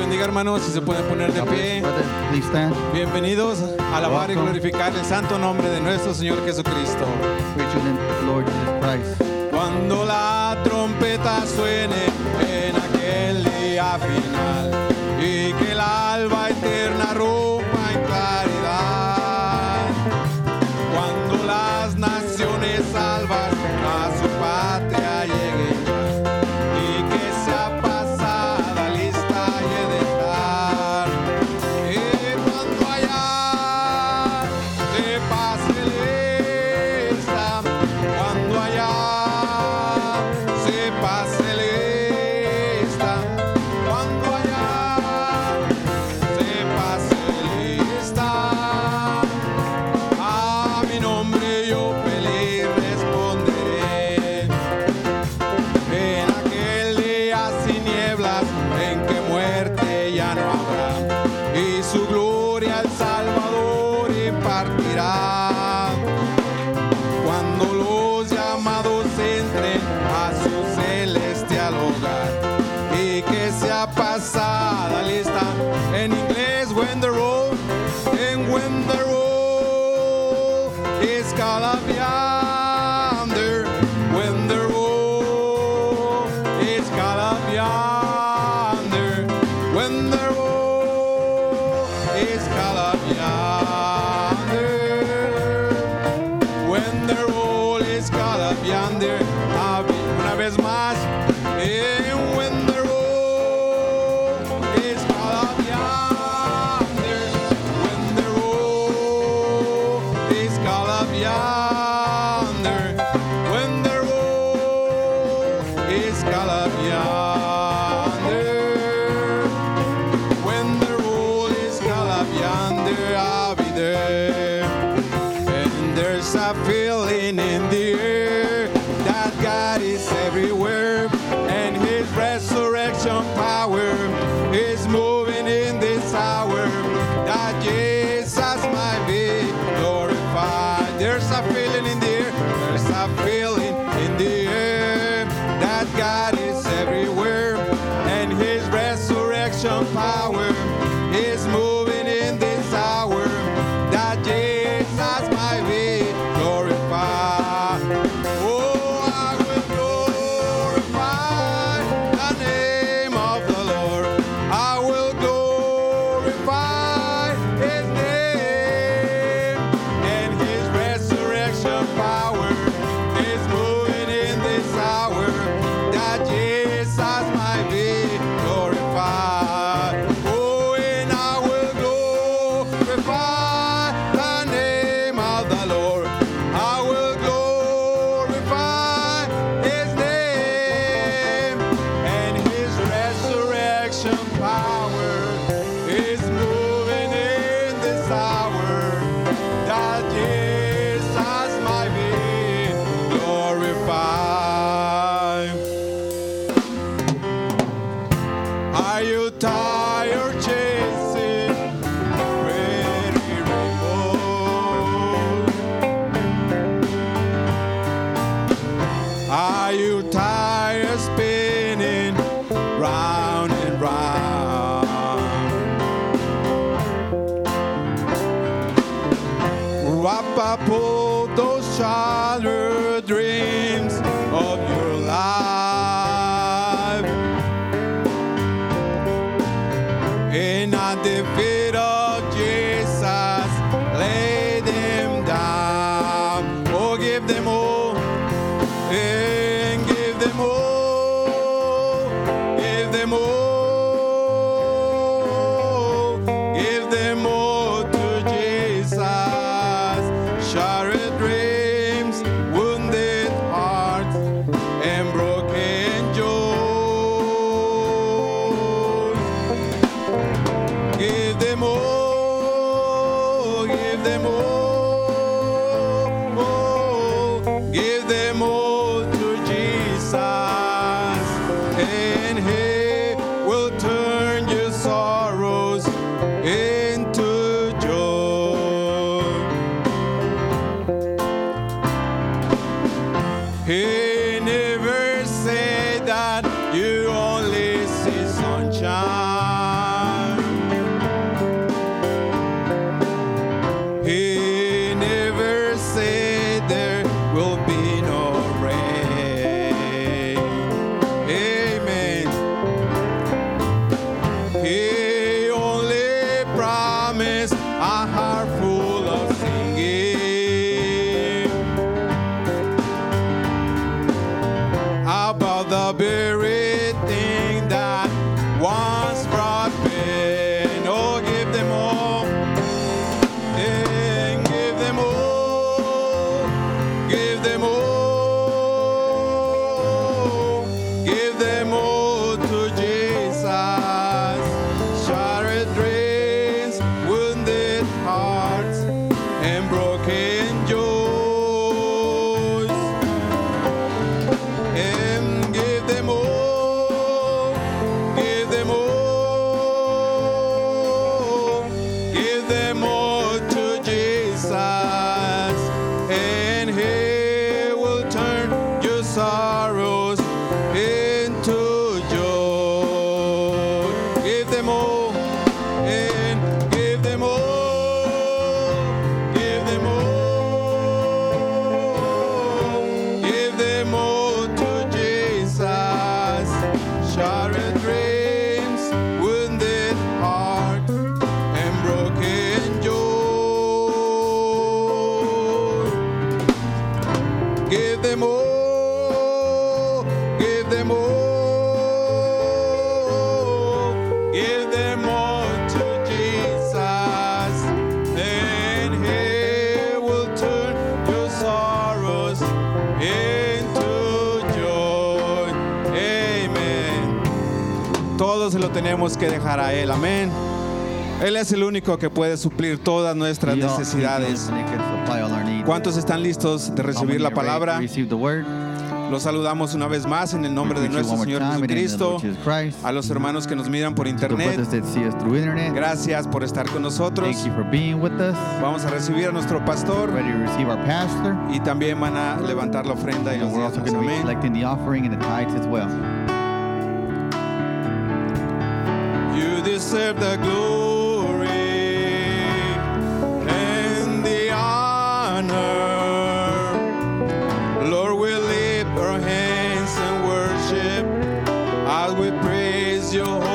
bendiga, hermanos. Si se pueden poner de pie. Bienvenidos a alabar y glorificar el santo nombre de nuestro Señor Jesucristo. Cuando la trompeta suene en aquel día final y que el alba tenemos que dejar a Él. Amén. Él es el único que puede suplir todas nuestras necesidades. ¿Cuántos están listos de recibir la palabra? Los saludamos una vez más en el nombre de nuestro Señor Jesucristo. A los hermanos que nos miran por internet, gracias por estar con nosotros. Thank you for being with us. Vamos a recibir a nuestro pastor y también van a levantar la ofrenda y And los diezmos. Amén. Deserve the glory and the honor. Lord, we lift our hands and worship as we praise your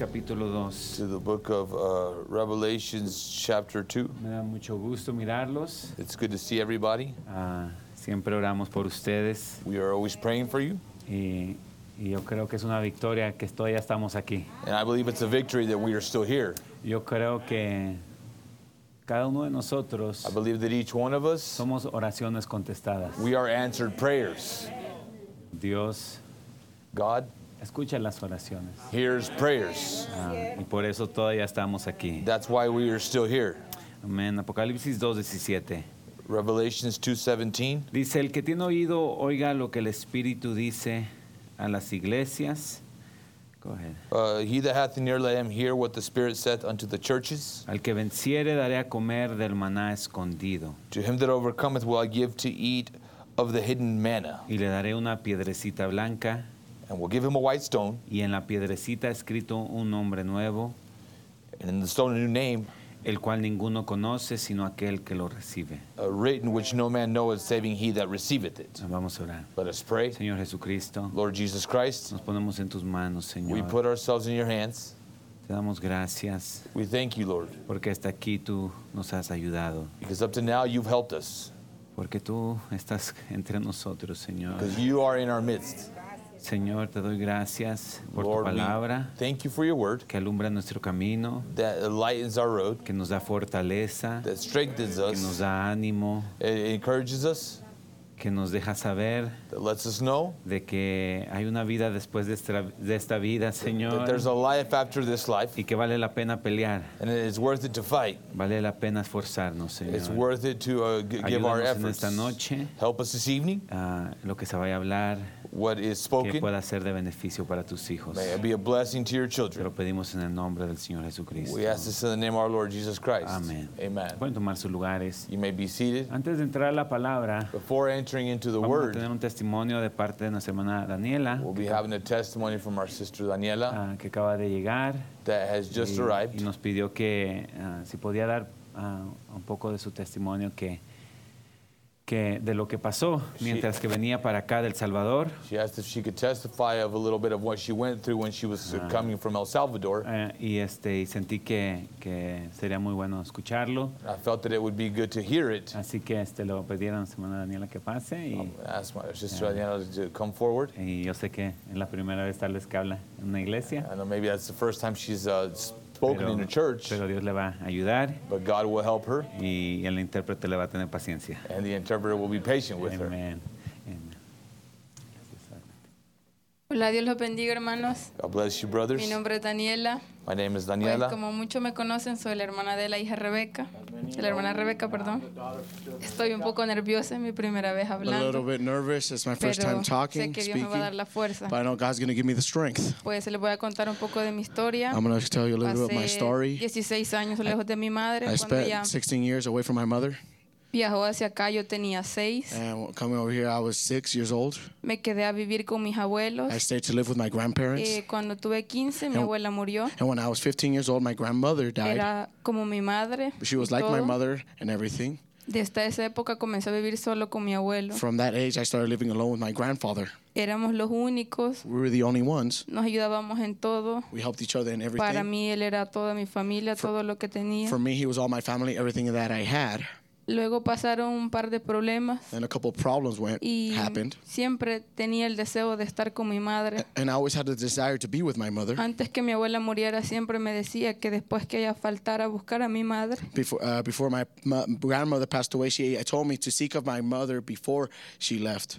capítulo 2. to the book of uh, Revelations, chapter 2. Me da mucho gusto mirarlos. It's good to see everybody. Ah, siempre oramos por ustedes We are always praying for you. y, y yo creo que es una victoria que todavía estamos aquí. And I believe it's a victory that we are still here. Yo creo que cada uno de nosotros I believe that each one of us, somos oraciones contestadas. we are answered prayers. Dios God escucha las oraciones hears prayers. Ah, y por eso todavía estamos aquí. That's why we are still here. Amén. Apocalipsis 2.17. Revelations 2:17. Dice, el que tiene oído, oiga lo que el Espíritu dice a las iglesias. Go ahead. Uh, he that hath an ear, let him hear what the Spirit saith unto the churches. Al que venciere daré a comer del maná escondido, To him that overcometh will I give to eat of the hidden manna. y le daré una piedrecita blanca And we'll give him a white stone, y en la piedrecita escrito un nombre nuevo, and in the stone a new name, el cual ninguno conoce sino aquel que lo recibe. uh, written which no man knoweth, saving he that receiveth it. Vamos a orar. Let us pray. Señor Jesucristo, Lord Jesus Christ, nos ponemos en tus manos, we Señor. put ourselves in your hands. Te damos gracias We thank you, Lord, porque hasta aquí tú nos has ayudado, because up to now you've helped us, porque tú estás entre nosotros, Señor. because you are in our midst. Señor, te doy gracias por tu Lord, palabra thank you for your word que alumbra nuestro camino, that lightens our road, que nos da fortaleza, that strengthens que nos us, da ánimo, it encourages us, que nos deja saber that lets us know de que hay una vida después de esta, de esta vida, that Señor, there's a life after this life, y que vale la pena pelear, and it is worth it to fight. vale la pena esforzarnos, It's Señor. worth it to uh, give our Ayúdanos en efforts. esta noche Help us this evening. a lo que se vaya a hablar, What is que spoken pueda ser de beneficio para tus hijos. may it be a blessing to your Te children. lo pedimos en el nombre del Señor Jesucristo. We ask this in the name of our Lord Jesus Christ. Amén. Amen. Pueden tomar sus lugares. You may be seated. Antes de entrar a la palabra, Before entering into the vamos a word, tener un testimonio de parte de nuestra hermana Daniela, we'll be having a testimony from our sister Daniela ah, que acaba de llegar that has just y, y arrived. nos pidió que ah, si podía dar ah, un poco de su testimonio que, que de lo que pasó mientras que venía para acá del Salvador. She asked if she could testify of a little bit of what she went through when she was uh, coming from El Salvador. eh, y este y sentí que, que sería muy bueno escucharlo. I felt that it would be good to hear it. Así que este lo pedieron a nuestra hermana Daniela que pase y, asked my sister Daniela to come forward. y yo sé que es la primera vez tal vez que habla en una iglesia. I know maybe that's the first time she's uh, spoken in a church, pero Dios le va a ayudar but God will help her, y el intérprete le va a tener paciencia. and the interpreter will be patient with her. Hola, Dios los bendiga, hermanos. God bless you, brothers. Mi nombre es Daniela. My name is Pues, Daniela. como muchos me conocen, soy la hermana de la hija Rebeca. De la hermana Rebeca, perdón. Estoy un poco nerviosa, es mi primera vez a little hablando. bit nervous. It's my first Pero time sé talking, que Dios me va a dar la fuerza. But I know God's going to give me the strength. Pues les voy a contar un poco de mi historia. I'm going to tell you a little bit of my Pasé story. 16 años lejos de mi madre. I Cuando ella spent 16 years away from my mother. Viajó hacia acá, yo tenía 6. And coming over here, I was six years old. Me quedé a vivir con mis abuelos. I stayed to live with my grandparents. Eh, cuando tuve 15, mi And- abuela murió. And when I was 15 years old, my grandmother died. Era como mi madre. She was like my todo. mother and everything. Desde esa época comencé a vivir solo con mi abuelo. From that age, I started living alone with my grandfather. Éramos los únicos, We were the only ones. nos ayudábamos en todo. We helped each other in Para everything. mí él era toda mi familia, todo lo que tenía. For me, he was all my family, everything that I had. Luego pasaron un par de problemas And a couple of problems went y happened. siempre tenía el deseo de estar con mi madre. And I always had the desire to be with my mother. Antes que mi abuela muriera siempre me decía que después que ella faltara a buscar a mi madre, before uh, before my, my grandmother passed away, she told me to seek of my mother before she left.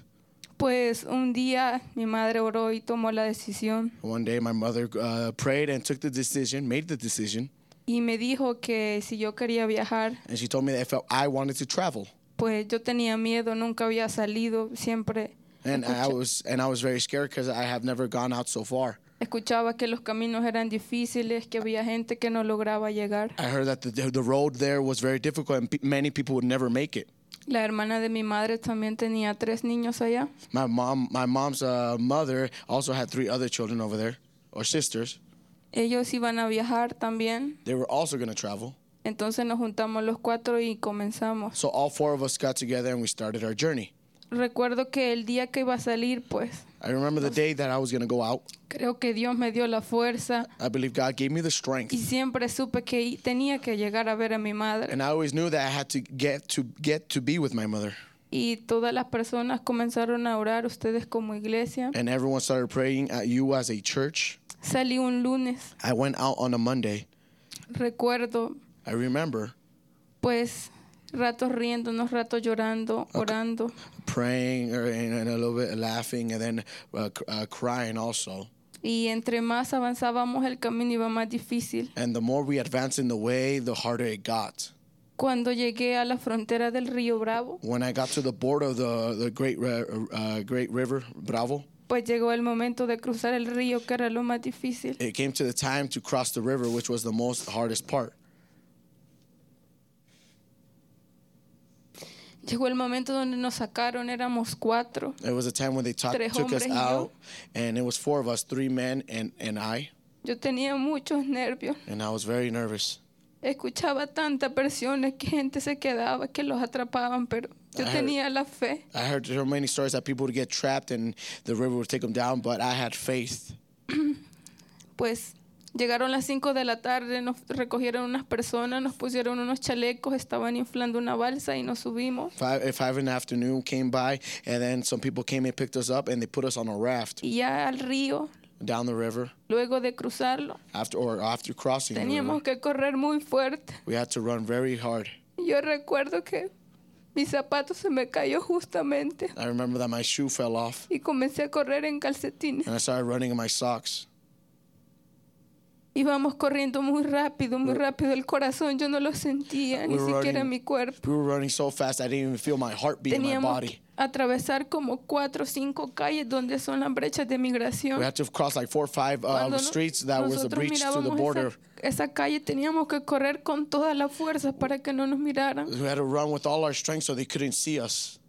pues un día mi madre oró y tomó la decisión One day, my mother uh, prayed and took the decision, made the decision, y me dijo que si yo quería viajar, and she told me that if I wanted to travel, pues yo tenía miedo, nunca había salido, siempre and I was and I was very scared because I have never gone out so far. escuchaba que los caminos eran difíciles, que había gente que no lograba llegar. I heard that the the road there was very difficult and pe- many people would never make it. La hermana de mi madre también tenía tres niños allá. My mom, my mom's uh, mother also had three other children over there, or sisters. Ellos iban a viajar también. They were also going to travel. Entonces nos juntamos los cuatro y comenzamos. So all four of us got together and we started our journey. Recuerdo que el día que iba a salir, pues I remember the day that I was going to go out. creo que Dios me dio la fuerza I believe God gave me the y strength. siempre supe que tenía que llegar a ver a mi madre. And I always knew that I had to get to get to be with my mother. Y todas las personas comenzaron a orar, ustedes como iglesia. And everyone started praying at you as a church. Salí un lunes, I went out on a Monday. recuerdo, I remember pues ratos riéndonos, ratos llorando, orando. praying or, and, a little bit laughing and then uh, uh, crying also. Y entre más avanzábamos el camino iba más difícil. And the more we advanced in the way, the harder it got. Cuando llegué a la frontera del río Bravo, When I got to the border of the, the great, Ri- uh, great river, Bravo, pues llegó el momento de cruzar el río, que era lo más difícil. it came to the time to cross the river, which was the most hardest part. Llegó el momento donde nos sacaron, éramos cuatro. It was a time when they Tres took us hombres y yo. out, and it was four of us, three men and, and I, Yo tenía muchos nervios. and I was very nervous. Escuchaba tanta presión, que gente se quedaba, que los atrapaban, pero yo I heard- tenía la fe. I heard so many stories that people would get trapped and the river would take them down, but I had faith. Pues llegaron las 5 de la tarde, nos recogieron unas personas, nos pusieron unos chalecos, estaban inflando una balsa y nos subimos. Five, at five in the afternoon came by, and then some people came and picked us up, and they put us on a raft Y ya al río, down the river. luego de cruzarlo, After or after crossing the river, teníamos que correr muy fuerte. we had to run very hard. Yo recuerdo que mi zapato se me cayó justamente I remember that my shoe fell off, y comencé a correr en calcetines. and I started running in my socks. Íbamos corriendo muy rápido, muy rápido. El corazón yo no lo sentía, ni We were siquiera running- mi cuerpo. We were running so fast I didn't even feel my heartbeat in my Teníamos body. Atravesar como cuatro o cinco calles donde son las brechas de migración. We had to cross like four or five uh, streets that was a breach to the border. Esa, esa calle teníamos que correr con todas las fuerzas para que no nos miraran. We had to run with all our strength so they couldn't see us.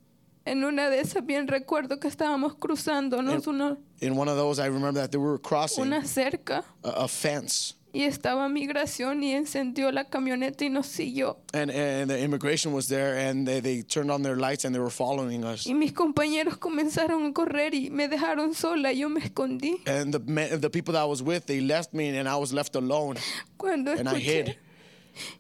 En una de esas bien recuerdo que estábamos cruzándonos una, In one of those, I remember that they were crossing una cerca a, a fence, y estaba migración y encendió la camioneta y nos siguió. and and the immigration was there, and they, they turned on their lights and they were following us. Y mis compañeros comenzaron a correr y me dejaron sola y yo me escondí. And the men, the people that I was with, they left me, and I was left alone, Cuando and I hid. escuché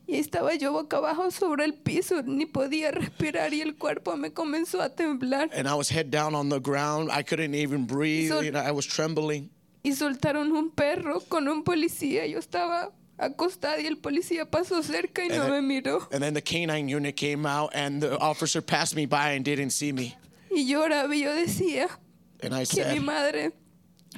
y estaba yo boca abajo sobre el piso, ni podía respirar y el cuerpo me comenzó a temblar. And I was head down on the ground. I couldn't even breathe. So- you know, I was trembling. Y soltaron un perro con un policía. Yo estaba acostada y el policía pasó cerca y no And me then- miró. And then the canine unit came out, and the officer passed me by and didn't see me. Y lloraba y yo decía And I que mi madre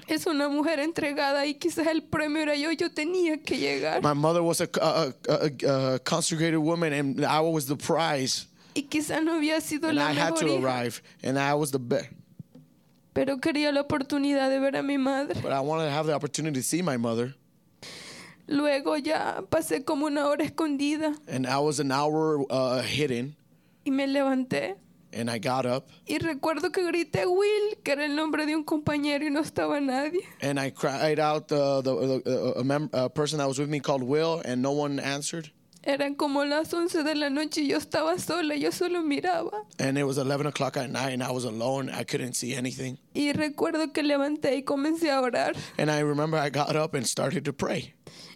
es una mujer entregada y quizás el premio era yo. Yo tenía que llegar. my mother was a, a, a, a consecrated woman, and I was the prize, Y quizás no había sido and la I had to arrive, and I was the best. Pero quería la oportunidad de ver a mi madre. But I wanted to have the opportunity to see my mother, Luego ya pasé como una hora escondida and I was an hour uh, hidden, y me levanté. and I got up, Y recuerdo que grité Will, que era el nombre de un compañero y no estaba nadie. and I cried out uh, the, the a, mem- a person that was with me called Will, and no one answered. Eran como las 11 de la noche y yo estaba sola, yo solo miraba. And it was 11 o'clock at night, and I was alone. I couldn't see anything. Y recuerdo que levanté y comencé a orar. And I remember I got up and started to pray.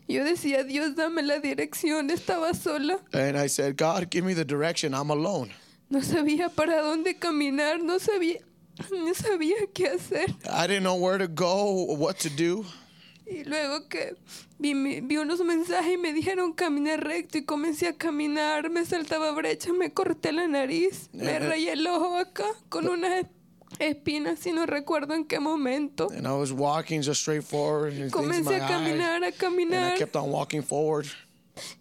Yo decía, Dios, dame la dirección, estaba sola. And I said, God, give me the direction. I'm alone. No sabía para dónde caminar, no sabía, no sabía qué hacer. I didn't know where to go, what to do. Y luego que vi, unos mensajes y me dijeron caminar recto y comencé a caminar, me saltaba brecha, me corté la nariz, me rayé el ojo acá con unas es- espinas y no recuerdo en qué momento. And I was walking just straight forward. Comencé a caminar, a And I caminar. kept on walking forward.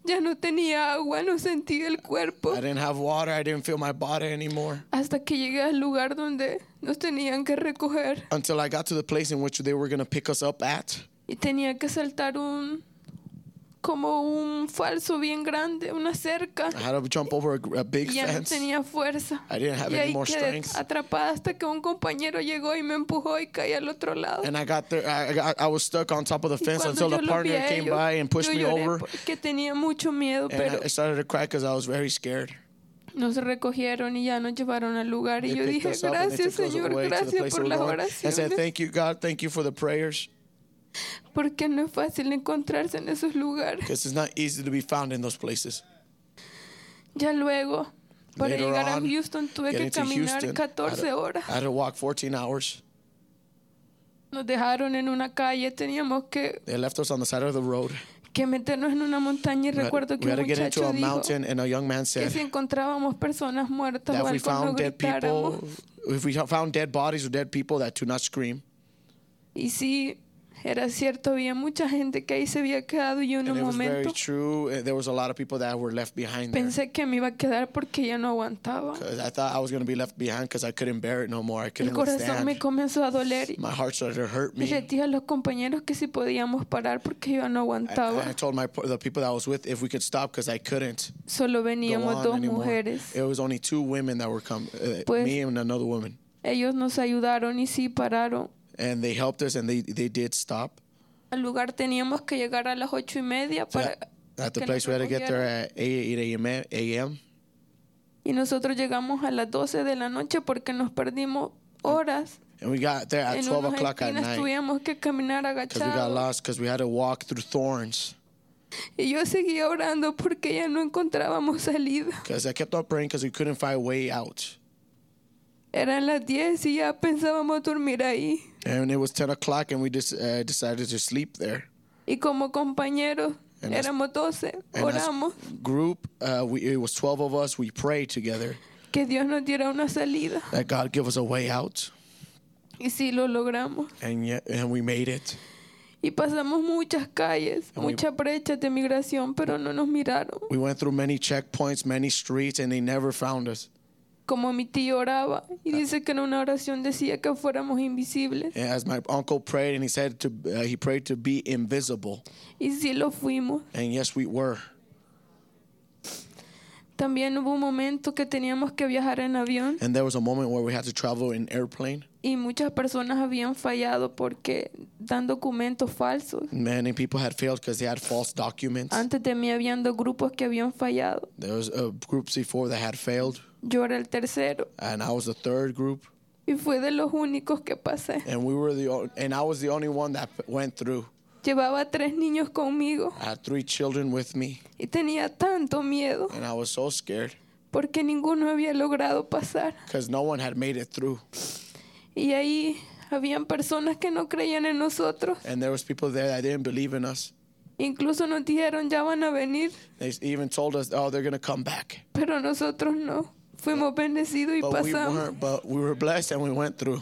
Ya no tenía agua, no sentía el cuerpo. I didn't have water. I didn't feel my body anymore. Hasta que llegué al lugar donde nos tenían que recoger Until I got to the place in which they were going to pick us up at. Y tenía que saltar un como un falso bien grande, una cerca. I had to jump over a, a big Y ya no fence. tenía fuerza. I didn't have y any ahí more quedé strength. atrapada hasta que un compañero llegó y me empujó y caí al otro lado. And I got there. I, got, I was stuck on top of the fence until the partner a came ellos, by and pushed me over. porque tenía mucho miedo, And pero I started to cry because I was very scared. nos recogieron y ya nos llevaron al lugar y They yo dije gracias Señor, gracias por las going. I said, oraciones, "Thank you, God. Thank you for the prayers, porque no es fácil encontrarse en esos lugares. because it's not easy to be found in those places." Ya luego, para Later llegar a on, Houston tuve que Getting to caminar Houston, I 14 had, to, horas. I had to walk 14 hours. Nos dejaron en una calle, teníamos que, They left us on the side of the road. que meternos en una montaña y We had, recuerdo que we un had to get into muchacho a dijo mountain, and a young man que said si encontrábamos personas muertas that o if we algo no found dead gritáramos. people, if we found dead bodies or dead people, that to not scream. Y sí, Era cierto, había mucha gente que ahí se había quedado y en And un it was very momento true. Uh, There was a lot of people that were left behind there. pensé que me iba a quedar porque ya no aguantaba. 'Cause I thought I was going to be left behind because I couldn't bear it no more. I El couldn't corazón me withstand. comenzó a doler y My heart started to hurt me. le dije a los compañeros que si podíamos parar porque yo no aguantaba. I told my the people that I was with if we could stop because I couldn't Solo go veníamos on dos anymore. mujeres. It was only two women that were coming, uh, Pues- me and another woman, Ellos nos ayudaron y sí pararon. And they helped us and they they did stop. Al lugar teníamos que llegar a las ocho y media So para at the place we had to get there at 8 8 a.m. a.m. y nosotros llegamos a las 12 de la noche porque nos perdimos horas. and we got there at En 12 unas o'clock at night tuvimos que caminar because we got agachados. lost because we had to walk through thorns. Y yo seguía orando porque ya no encontrábamos salida. Because I kept on praying because we couldn't find a way out. Eran las 10 y ya pensábamos dormir ahí. And it was 10 o'clock, and we just uh, decided to sleep there. Y como compañeros, And éramos 12, And as oramos group, uh, we, it was 12 of us. We prayed together que Dios nos diera una salida. that God give us a way out, Y sí lo logramos. and yet, and we made it. Y pasamos muchas calles, And we- brechas de migración, pero no nos miraron. We went through many checkpoints, many streets, and they never found us. Como mi tío oraba y dice que en una oración decía que fuéramos invisibles. And as my uncle prayed, and he said to uh, he prayed to be invisible, Y sí lo fuimos. and yes, we were. También hubo un momento que teníamos que viajar en avión And there was a moment where we had to travel in airplane. y muchas personas habían fallado porque dan documentos falsos. Many people had failed because they had false documents. Antes de mí habían dos grupos que habían fallado. There was uh, groups before that had failed, Yo era el tercero and I was the third group. y fue de los únicos que pasé. and we were the and I was the only one that went through. Llevaba tres niños conmigo I had three children with me, y tenía tanto miedo and I was so scared porque ninguno había logrado pasar. because no one had made it through. Y ahí habían personas que no creían en nosotros. And there was people there that didn't believe in us. Incluso nos dijeron, ya van a venir, They even told us, "Oh, they're gonna come back." pero nosotros no. Fuimos bendecidos y But we pasamos. weren't. But we were blessed, and we went through.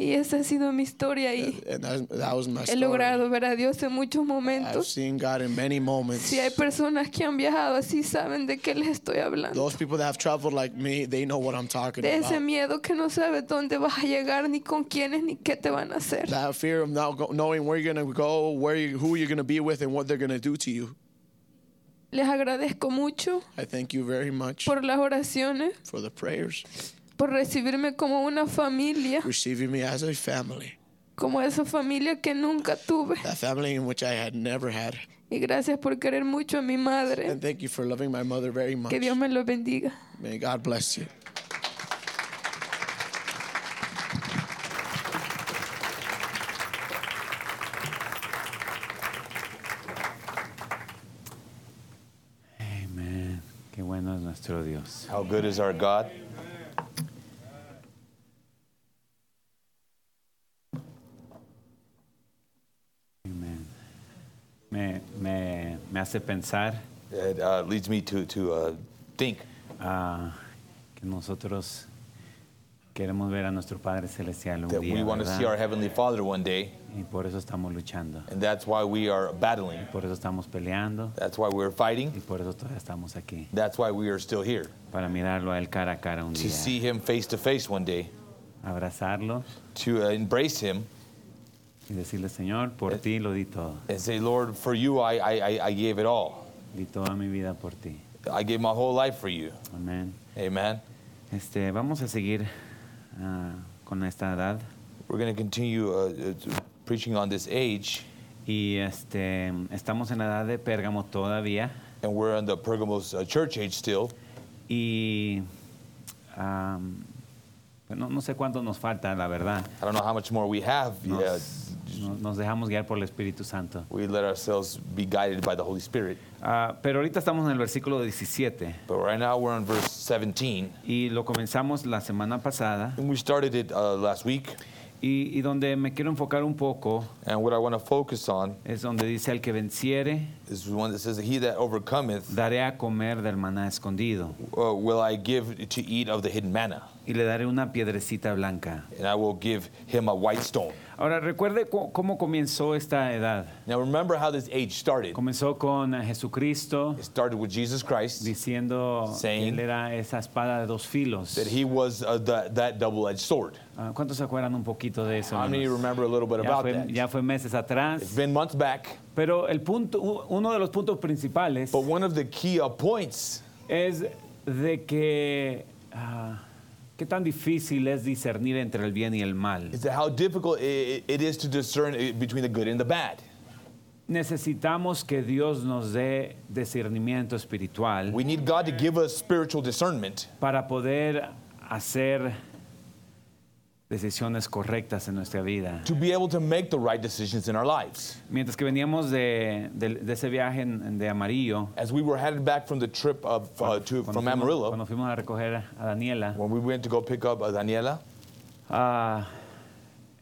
Y esa ha sido mi historia y And that, that was my he story. logrado ver a Dios en muchos momentos. Si hay personas que han viajado así, saben de qué les estoy hablando. Those people that have traveled like me, they know what I'm talking De ese about. miedo que no sabes dónde vas a llegar, ni con quiénes, ni qué te van a hacer. That fear of not knowing where you're gonna go, where you, who you're gonna be with, and what they're gonna do to you. Les agradezco mucho I thank you very much por las oraciones, for the prayers, por recibirme como una familia, receiving me as a family. como esa familia que nunca tuve. that family in which I had never had. Y gracias por querer mucho a mi madre. And thank you for loving my mother very much. Que Dios me lo bendiga. May God bless you. Bueno es nuestro Dios. How good is our God? Amén. Me, me, me hace pensar It uh, leads me to, to uh, think ah, que nosotros queremos ver a nuestro Padre Celestial un that día, we want to ¿verdad? see our Heavenly Father one day, Y por eso estamos luchando. and that's why we are battling. Por eso estamos peleando. That's why we're fighting. Y por eso todavía estamos aquí. That's why we are still here. Para mirarlo a él cara a cara un To día. see Him face to face one day, Abrazarlo to uh, embrace Him y decirle, Señor, por ti lo di todo. and say, Lord, for you I, I, I- I gave it all. Di toda mi vida por ti. I gave my whole life for you. Amén. Amen. Este, vamos a seguir ah, con esta edad. We're going to continue uh, uh, preaching on this age, Y este, estamos en la edad de Pérgamo todavía. and we're in the Pergamos uh, church age still. Y pues no, no sé cuánto nos falta, la verdad. I don't know how much more we have. Nos, Yeah, no- nos dejamos guiar por el Espíritu Santo. we let ourselves be guided by the Holy Spirit. Ah, pero ahorita estamos en el versículo 17 But right now we're on verse 17. y lo comenzamos la semana pasada And we started it uh, last week. y, y donde me quiero enfocar un poco And what I want to focus on es donde dice al que venciere is the one that says, He that overcometh daré a comer del maná escondido. uh, will I give to eat of the hidden manna. Y le daré una piedrecita blanca. and I will give him a white stone. Ahora, recuerde cu- cómo comenzó esta edad. Now remember how this age started. Comenzó con Jesucristo It started with Jesus Christ, diciendo que Saying él era esa espada de dos filos. that he was uh, the, that double-edged sword. Ah, ¿Cuántos se acuerdan un poquito de eso? How many hermanos? remember a little bit Ya about fue, that? ya fue meses It's atrás, been months back, pero el punto, u- uno de los puntos principales but one of the key uh, points es de que ah, qué tan difícil es discernir entre el bien y el mal. that how difficult it is to discern uh, between the good and the bad. Necesitamos que Dios nos dé discernimiento espiritual We need God to give us spiritual discernment para poder hacer decisiones correctas en nuestra vida. to be able to make the right decisions in our lives. Mientras que veníamos de, de- de ese viaje en- de Amarillo, As we were headed back from the trip of, uh, to, cuando from fuimos, Amarillo, cuando fuimos a recoger a Daniela, when we went to go pick up uh, Daniela, ah,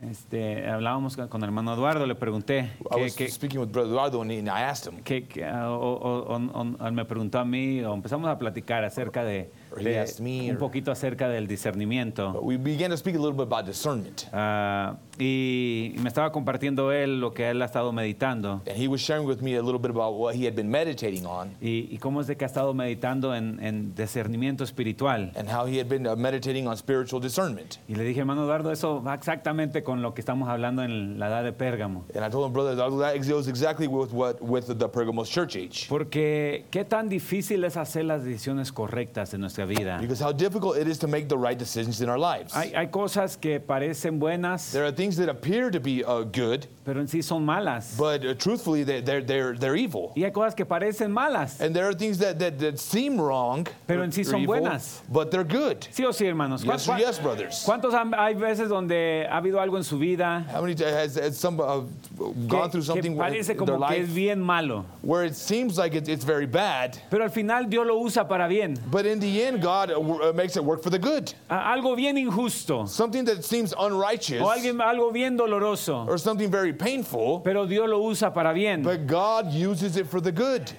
este, hablábamos con con el hermano Eduardo, le pregunté I qué- was qué- speaking with Brother Eduardo and, he- and I asked him, que, que, ah, o, o- o- o- él me preguntó a mí, o empezamos a platicar acerca de, de- asked me, un poquito acerca del discernimiento. we began to speak a little bit about discernment. Ah, y, y me estaba compartiendo él lo que él ha estado meditando. And he was sharing with me a little bit about what he had been meditating on Y, y cómo es de que ha estado meditando en, en discernimiento espiritual. and how he had been uh, meditating on spiritual discernment. Y le dije, hermano Eduardo, eso va exactamente con lo que estamos hablando en la edad de Pérgamo. And I told him, Brother Eduardo, that goes exactly with what with the Pergamos church age. Porque qué tan difícil es hacer las decisiones correctas en nuestra vida. Because how difficult it is to make the right decisions in our lives. Hay, hay cosas que parecen buenas, There are things that appear to be uh, good, pero en sí son malas. but uh, truthfully, they- they're, they're, they're evil. Y hay cosas que parecen malas. And there are things that, that, that seem wrong, Pero en sí son evil, buenas. but they're good. ¿Sí o sí, hermanos? ¿Cuá- Yes, cuá- yes, brothers. ¿Cuántos han- hay veces donde ha habido algo en su vida How many times has, has some uh, que, gone through que something where- parece in their como que es life bien malo? where it seems like it, it's very bad, Pero al final Dios lo usa para bien. but in the God uh, uh, makes it work for the good. Algo bien injusto. Something that seems unrighteous O alguien, algo bien doloroso. or something very painful, Pero Dios lo usa para bien. but God uses it for the good.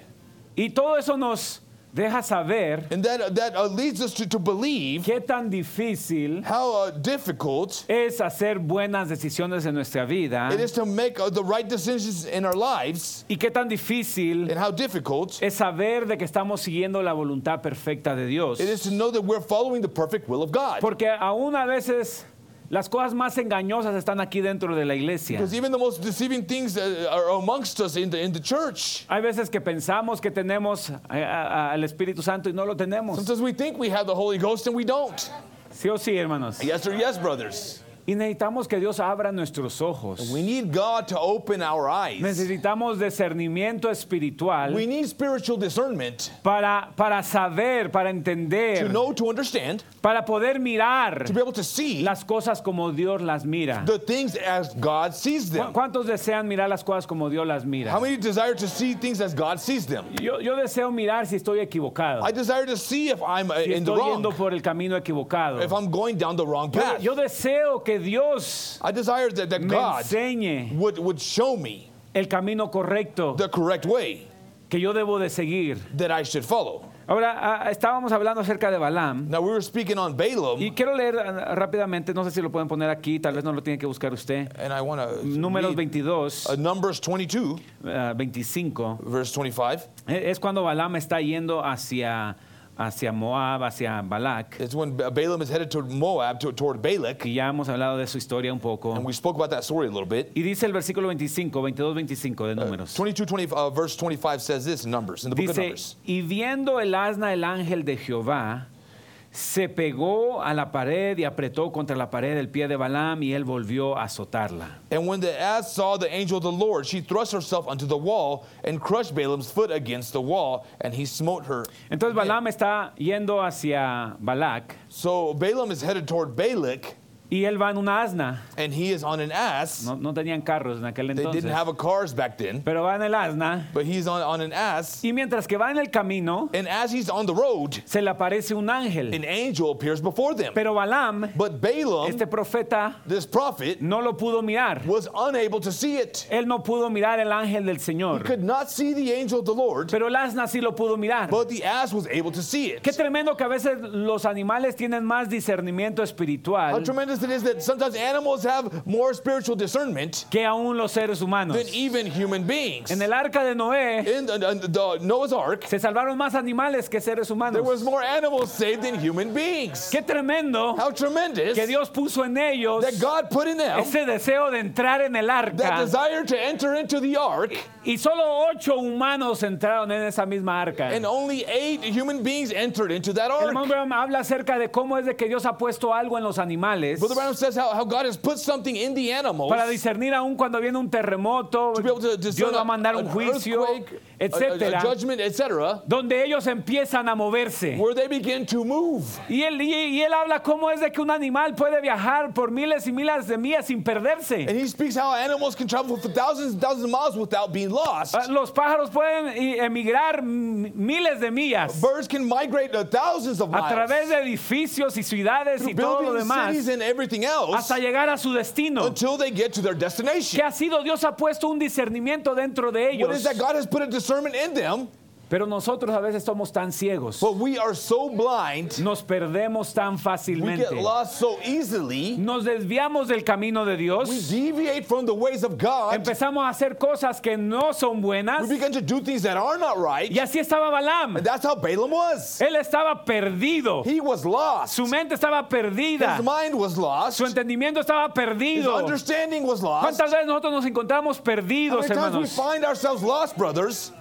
Y todo eso nos deja saber And that, that uh, leads us to, to believe qué tan difícil how uh, difficult es hacer buenas decisiones en nuestra vida it is to make uh, the right decisions in our lives y qué tan difícil and how difficult es saber de que estamos siguiendo la voluntad perfecta de Dios. it is to know that we're following the perfect will of God. Porque aún a veces las cosas más engañosas están aquí dentro de la iglesia. Because even the most deceiving things are amongst us in the, in the church. Hay veces que pensamos que tenemos a- al Espíritu Santo y no lo tenemos. Sometimes we think we have the Holy Ghost and we don't. Sí o sí, hermanos. Yes or yes, brothers. Y necesitamos que Dios abra nuestros ojos. We need God to open our eyes. Necesitamos discernimiento espiritual We need spiritual discernment para, para saber, para to entender, know, to understand, para poder mirar to be able to see las cosas como Dios las mira. the things as God sees ¿Cu- them. ¿Cuántos desean mirar las cosas como Dios las mira? How many desire to see things as God sees them? Yo, yo deseo mirar si estoy equivocado, I desire to see if I'm uh, si in the estoy wrong, yendo por el camino equivocado. if I'm going down the wrong Yo, path. yo deseo que Dios I desire that, that me God enseñe would, would show me el camino correcto the correct way que yo debo de seguir. that I should follow. Ahora, ah, estábamos hablando acerca de Balaam. Now we were speaking on Balaam, Y quiero leer ah, rápidamente, no sé si lo pueden poner aquí, tal vez no lo tiene que buscar usted. and I want to Números 22, uh, Numbers 22, ah, 25. verse 25. Eh, Es cuando Balaam está yendo hacia, hacia Moab, hacia Balak. It's when Ba- Balaam is headed toward Moab, to, toward Balak, Y ya hemos hablado de su historia un poco. and we spoke about that story a little bit. Y dice el versículo 25, 22, 25 de números. 22, 20, uh, verse 25 says this in Numbers, in the book of Dice, Numbers. y viendo el asna el ángel de Jehová, se pegó a la pared y apretó contra la pared el pie de Balaam y él volvió a azotarla. And when the ass saw the angel of the Lord, she thrust herself unto the wall and crushed Balaam's foot against the wall, and he smote her. Entonces Balaam está yendo hacia Balak So Balaam is headed toward Balak, y él va en una asna. and he is on an ass. No, no tenían carros en aquel They entonces. didn't have a cars back then, Pero va en el asna. but he's on, on an ass. Y mientras que va en el camino, And as he's on the road, se le aparece un ángel. an angel appears before them. Pero Balaam, But Balaam, este profeta, this prophet, no lo pudo mirar. was unable to see it. Él no pudo mirar el ángel del He Señor. could not see the angel of the Lord, Pero el asna sí lo pudo mirar. but the ass was able to see it. Qué tremendo que a veces los animales tienen más discernimiento How espiritual tremendous it is that sometimes animals have more spiritual discernment que aún los seres humanos. than even human beings. En el arca de Noé In the, in the Noah's Ark, se salvaron más animales que seres there humanos. was more animals saved than human beings. Qué tremendo How tremendous que Dios puso en ellos that God put in them ese deseo de entrar en el that arca desire to enter into the ark, y solo ocho humanos entraron en esa misma arca. and only eight human beings entered into that El hermano ark. Branham habla acerca de cómo es de que Dios ha puesto algo en los animales Brother Branham says how, how God has put something in the animals para discernir aún cuando viene un terremoto, Dios va a mandar an un juicio, a- a- a etcétera, etc., donde ellos empiezan a moverse. where they begin to move. Y él, y, y él habla cómo es de que un animal puede viajar por miles y miles de millas sin perderse. And he speaks how animals can travel for thousands and thousands of miles without being lost. Ah, Los pájaros pueden emigrar miles de millas Birds can migrate thousands of a miles. través de edificios y ciudades y todo lo demás everything else hasta llegar a su destino. until they get to their destination. Que ha sido Dios ha puesto un discernimiento dentro de What is that? God has put a discernment in them, Pero nosotros a veces somos tan ciegos. but we are so blind, Nos perdemos tan we fácilmente. get lost so easily. Nos desviamos del camino de We Dios. deviate from the ways of God. Empezamos a hacer cosas que no son buenas. We begin to do things that are not right. Y así estaba Balaam. And that's how Balaam was. Él estaba perdido. He was lost. Su mente estaba perdida. His mind was lost. Su entendimiento estaba His perdido. understanding was lost. ¿Cuántas veces nosotros nos encontramos How perdidos, many times we hermanos? find ourselves lost, brothers?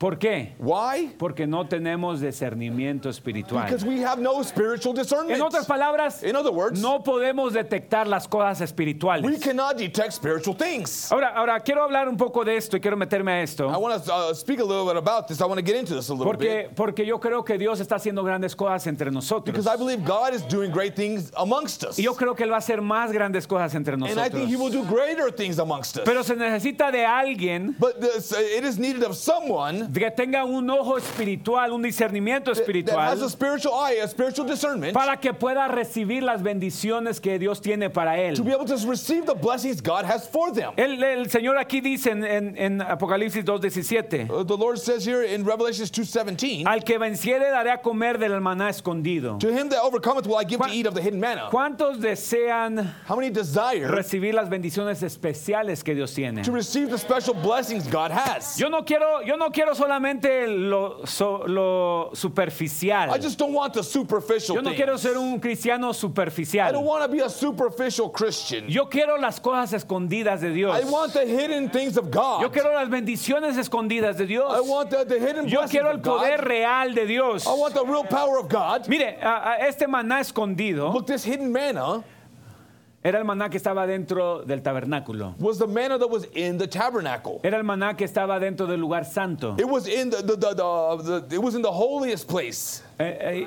¿Por qué? Why? Porque no tenemos discernimiento espiritual. Because we have no spiritual discernment. En otras palabras, In other words, no podemos detectar las cosas we espirituales. cannot detect spiritual things. Ahora, ahora quiero hablar un poco de esto y quiero meterme a I esto. want to uh, speak a little bit about this. I want to get into this a little bit. Porque, porque yo creo que Dios está haciendo grandes cosas entre nosotros. Because I believe God is doing great things amongst us. Y yo creo que Él va a hacer más grandes cosas entre And I think He will nosotros. do greater things amongst us. Pero se necesita de alguien But this, uh, it is needed of someone que tenga un ojo espiritual, un discernimiento that has a espiritual, spiritual eye, a spiritual discernment, para que pueda recibir las bendiciones que Dios tiene para él. to be able to receive the blessings God has for them. El, el Señor aquí dice en, en- en Apocalipsis 2.17, Uh, the Lord says here in Revelations 2.17, al que venciere daré a comer del maná escondido. To him that overcometh will I give to eat of the hidden manna. ¿Cuántos desean How many desire recibir las bendiciones especiales que Dios tiene? to receive the special blessings God has? Yo no quiero, yo no quiero solamente lo, so- lo superficial. I just don't want the superficial Yo no things. quiero ser un cristiano I don't superficial. want to be a superficial Christian. Yo quiero las cosas escondidas de Dios. I want the hidden things of God. Yo quiero las bendiciones escondidas de Dios. I want the, the hidden Yo blessings quiero el of God. poder real de Dios. I want the real power of God. Mire, a- a este maná escondido Look, this hidden manna era el maná que estaba dentro del tabernáculo. was the manna that was in the tabernacle. Era el maná que estaba dentro del lugar santo. It was in the, the, the, the, the it was in the holiest place. Eh, eh,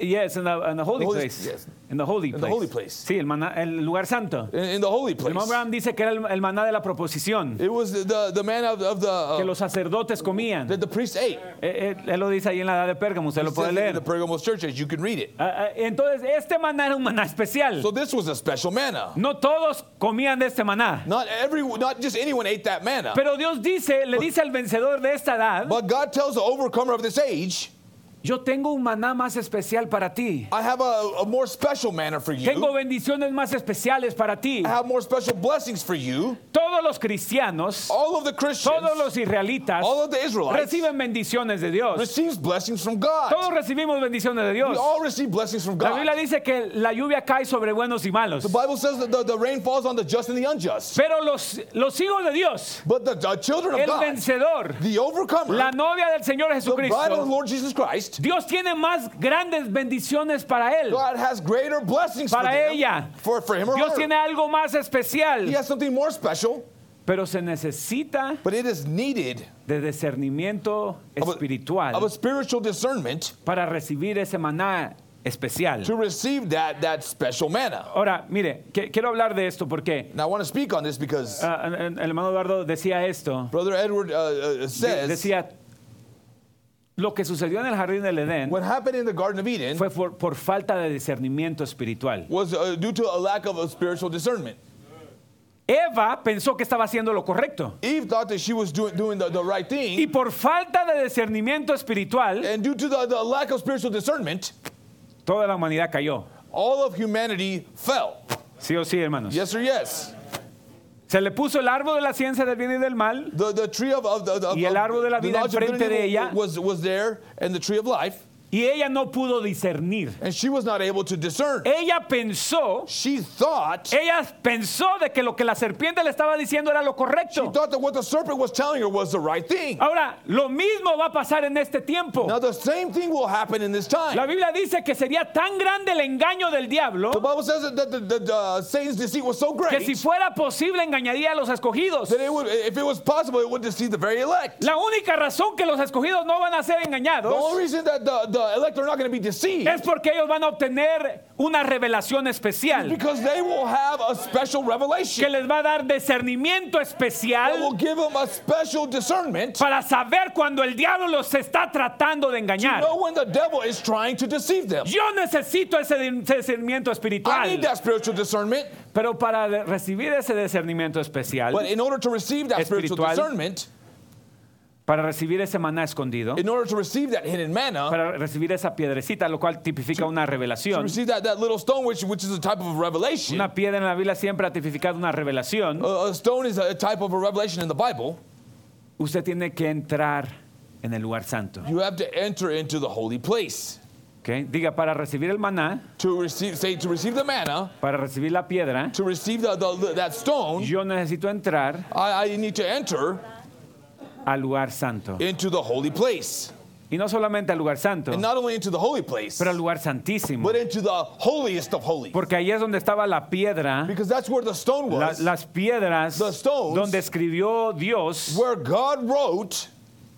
eh, yes, in the, in the holy The holy- place. yes. In the holy In the place. holy place. Sí, el, maná- el lugar santo. In, in the holy El place. hermano Abraham dice que era el, el maná de la proposición, It was the, the, the manna of, of the, uh, que los sacerdotes comían. that the priest ate. Eh, eh, él lo dice ahí en la edad de Pérgamo, usted lo puede it in leer. the Pergamos church. You can read it. Ah, Entonces, este maná era un maná especial. So this was a special manna. No todos comían de este maná. Not every, not just anyone ate that manna. Pero Dios dice, le dice al vencedor de esta edad, But God tells the overcomer of this age, yo tengo un maná más especial para ti. I have a, a more special manna for you. Tengo bendiciones más especiales para ti. I have more special blessings for you. Todos los cristianos, All of the Christians, todos los israelitas all of the Israelites reciben bendiciones de Dios. receives blessings from God. Todos recibimos bendiciones de Dios. We all receive blessings from La God. Biblia dice que la lluvia cae sobre buenos y malos. The Bible says that the, the rain falls on the just and the unjust. Pero los, los hijos de Dios, But the, the children of el God, vencedor, the overcomer, la novia del Señor the bride of the Jesucristo, Lord Jesus Christ, Dios tiene más grandes bendiciones para él, God has greater blessings for, para them, ella. for, for him or Dios her. tiene algo más He especial, has something more special, pero se necesita but it is needed de discernimiento of a, espiritual of a spiritual discernment para recibir ese maná especial. to receive that, that special manna. Ahora, mire, que- quiero hablar de esto porque Now, I want to speak on this because ah, el hermano Eduardo decía esto. Brother Edward uh, uh, says decía, lo que sucedió en el jardín del Edén what happened in the Garden of Eden fue por, por falta de discernimiento espiritual. was uh, due to a lack of a spiritual discernment. Eva pensó que estaba haciendo lo correcto. Eve thought that she was doing, doing the, the right Y thing, por falta de discernimiento espiritual, and due to the, the lack of spiritual discernment, toda la humanidad cayó. all of humanity fell. ¿Sí o sí, hermanos? Yes or yes? Se le puso el árbol de la ciencia del bien y del mal The, the tree of, of, of, Y el árbol de la vida enfrente de ella. was, was there, and the tree of life, y ella no pudo discernir. and she was not able to discern. Ella pensó, She thought ella pensó de que lo que la serpiente le estaba diciendo era lo she correcto. thought that what the serpent was telling her was the right thing. Ahora, lo mismo va a pasar en este tiempo. Now the same thing will happen in this time. La Biblia dice que sería tan grande el engaño del diablo The Bible says that the, the, the, uh, Satan's deceit was so great que si fuera posible engañaría a los escogidos. that it would, if it was possible, it would deceive the very elect. La única razón que los escogidos no van a ser The engañados only reason that the, the elect are not going to be deceived es porque ellos van a obtener una revelación especial because they will have a special que revelation les va a dar discernimiento that will especial give them a special discernment para saber cuando el diablo los está tratando de engañar. know when the devil is trying to deceive them. Yo necesito ese di- discernimiento I espiritual, need that spiritual discernment, pero para recibir ese discernimiento especial, but in order to receive that spiritual discernment, para recibir ese maná escondido, in order to receive that hidden manna, para recibir esa piedrecita, lo cual tipifica una to revelación. receive that, that little stone, which, which is a type of a revelation. Una piedra en la Biblia siempre ha tipificado una revelación. A, a stone is a type of a revelation in the Bible. Usted tiene que entrar en el lugar santo. You have to enter into the holy place. ¿ok? Diga, para recibir el maná, To receive, say, to receive the manna, para recibir la piedra, to receive the, the, that stone, yo necesito entrar I, I need to enter al lugar santo. into the holy place. Y no solamente al lugar santo, And not only into the holy place, pero al lugar santísimo. but into the holiest of holies. Porque ahí es donde estaba la piedra, Because that's where the stone la- was, las piedras The stones. donde escribió Dios where God wrote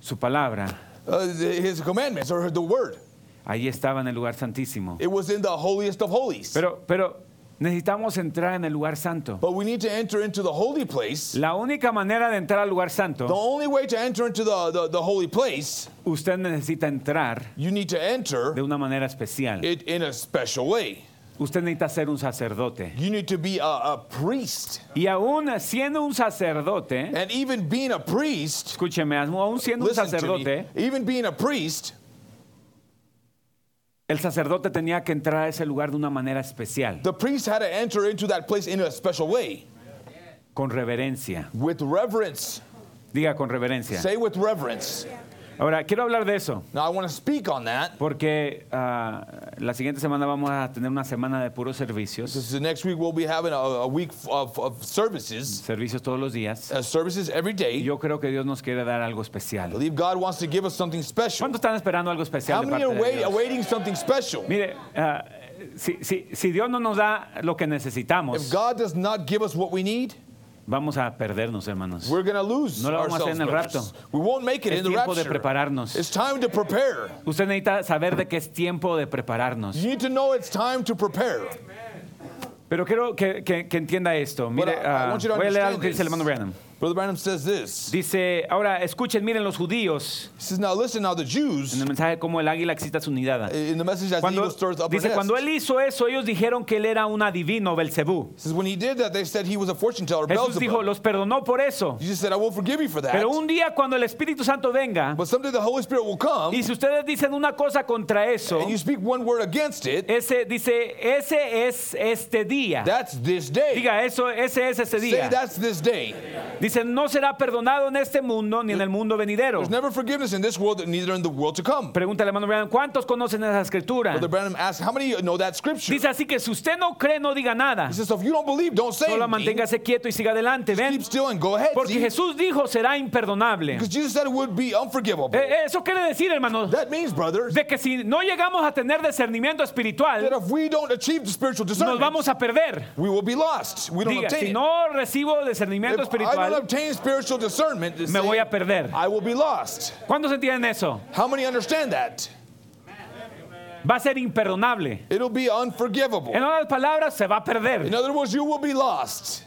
su palabra. uh, his commandments or the word. Ahí estaba en el lugar santísimo. It was in the holiest of holies. Pero, pero necesitamos entrar en el lugar santo. But we need to enter into the holy place. La única manera de entrar al lugar The santo, only way to enter into the, the, the holy place, usted necesita entrar you need to enter de una manera especial. it in a special way. Usted necesita ser un sacerdote. You need to be a, a priest. Y aún siendo un sacerdote, And even being a priest, escúcheme, aún siendo un sacerdote, me, even being a priest, el sacerdote tenía que entrar a ese lugar de una manera especial, the priest had to enter into that place in a special way con reverencia. with reverence. Diga con reverencia. Say with reverence. Ahora, quiero hablar de eso, Now, I want to speak on that. porque ah, la siguiente semana vamos a tener una semana de puros servicios, This is the next week we'll be having a, a week of, of services, servicios todos los días. uh, services every Y day. yo creo que Dios nos quiere dar algo I especial. believe God wants to give us something special. ¿Cuántos están esperando algo How especial de many parte are de wait, Dios? awaiting something special? Mire, ah, si, si- si Dios no nos da lo que If necesitamos, God does not give us what we need, vamos a perdernos, hermanos. we're lose No lo vamos a hacer en el rapto. We won't make it Es in the tiempo de rapture. prepararnos. It's time to prepare. Usted necesita saber de que es tiempo de prepararnos. You need to know it's time to prepare. Pero quiero que, que- que entienda esto. Mire, I- I to voy a leer algo que dice el hermano Branham. Brother Branham says this. Dice, ahora escuchen, miren los judíos, He says, now listen, now the Jews, en el mensaje como el águila excita su nidada. in the message as the Cuando, eagle stirs up dice, cuando él hizo eso, ellos dijeron que él era un adivino, Belcebú. Says, when he did that, they said he was a fortune teller, Jesús dijo, los perdonó por eso. Jesus said, I will forgive you for that. Pero un día cuando el Espíritu Santo venga, But someday the Holy Spirit will come, y si ustedes dicen una cosa contra eso, and you speak one word against it, ese dice, ese es este día. that's this day. Diga, eso, ese es Say día. that's this day. Dice, no será perdonado en este mundo ni en el mundo venidero. There's never forgiveness in this world, neither in the world to come. Pregúntale, Branham, ¿cuántos conocen esa escritura? Brother Branham asks, how many know that scripture? Dice así que si usted no cree, no diga nada. He says, so if you don't believe, don't say Solo anything. manténgase quieto y siga adelante. Ven, Keep still and go ahead. porque see? Jesús dijo será imperdonable. Because Jesus said it would be unforgivable. Eh, Eso quiere decir, hermano, That means, brothers, de que si no llegamos a tener discernimiento that espiritual, if we don't achieve the spiritual nos discernment, vamos a perder. we will be lost. We don't Diga, obtain si it. no recibo discernimiento If espiritual, obtain spiritual discernment, me voy a perder. I will be lost. ¿Cuántos entienden eso? How many understand that? va a ser imperdonable. It'll be unforgivable. En otras palabras, se va a perder. In other words, you will be lost.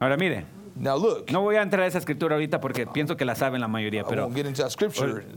Ahora mire, Now look, no voy a entrar a esa escritura ahorita porque pienso que la saben la mayoría, pero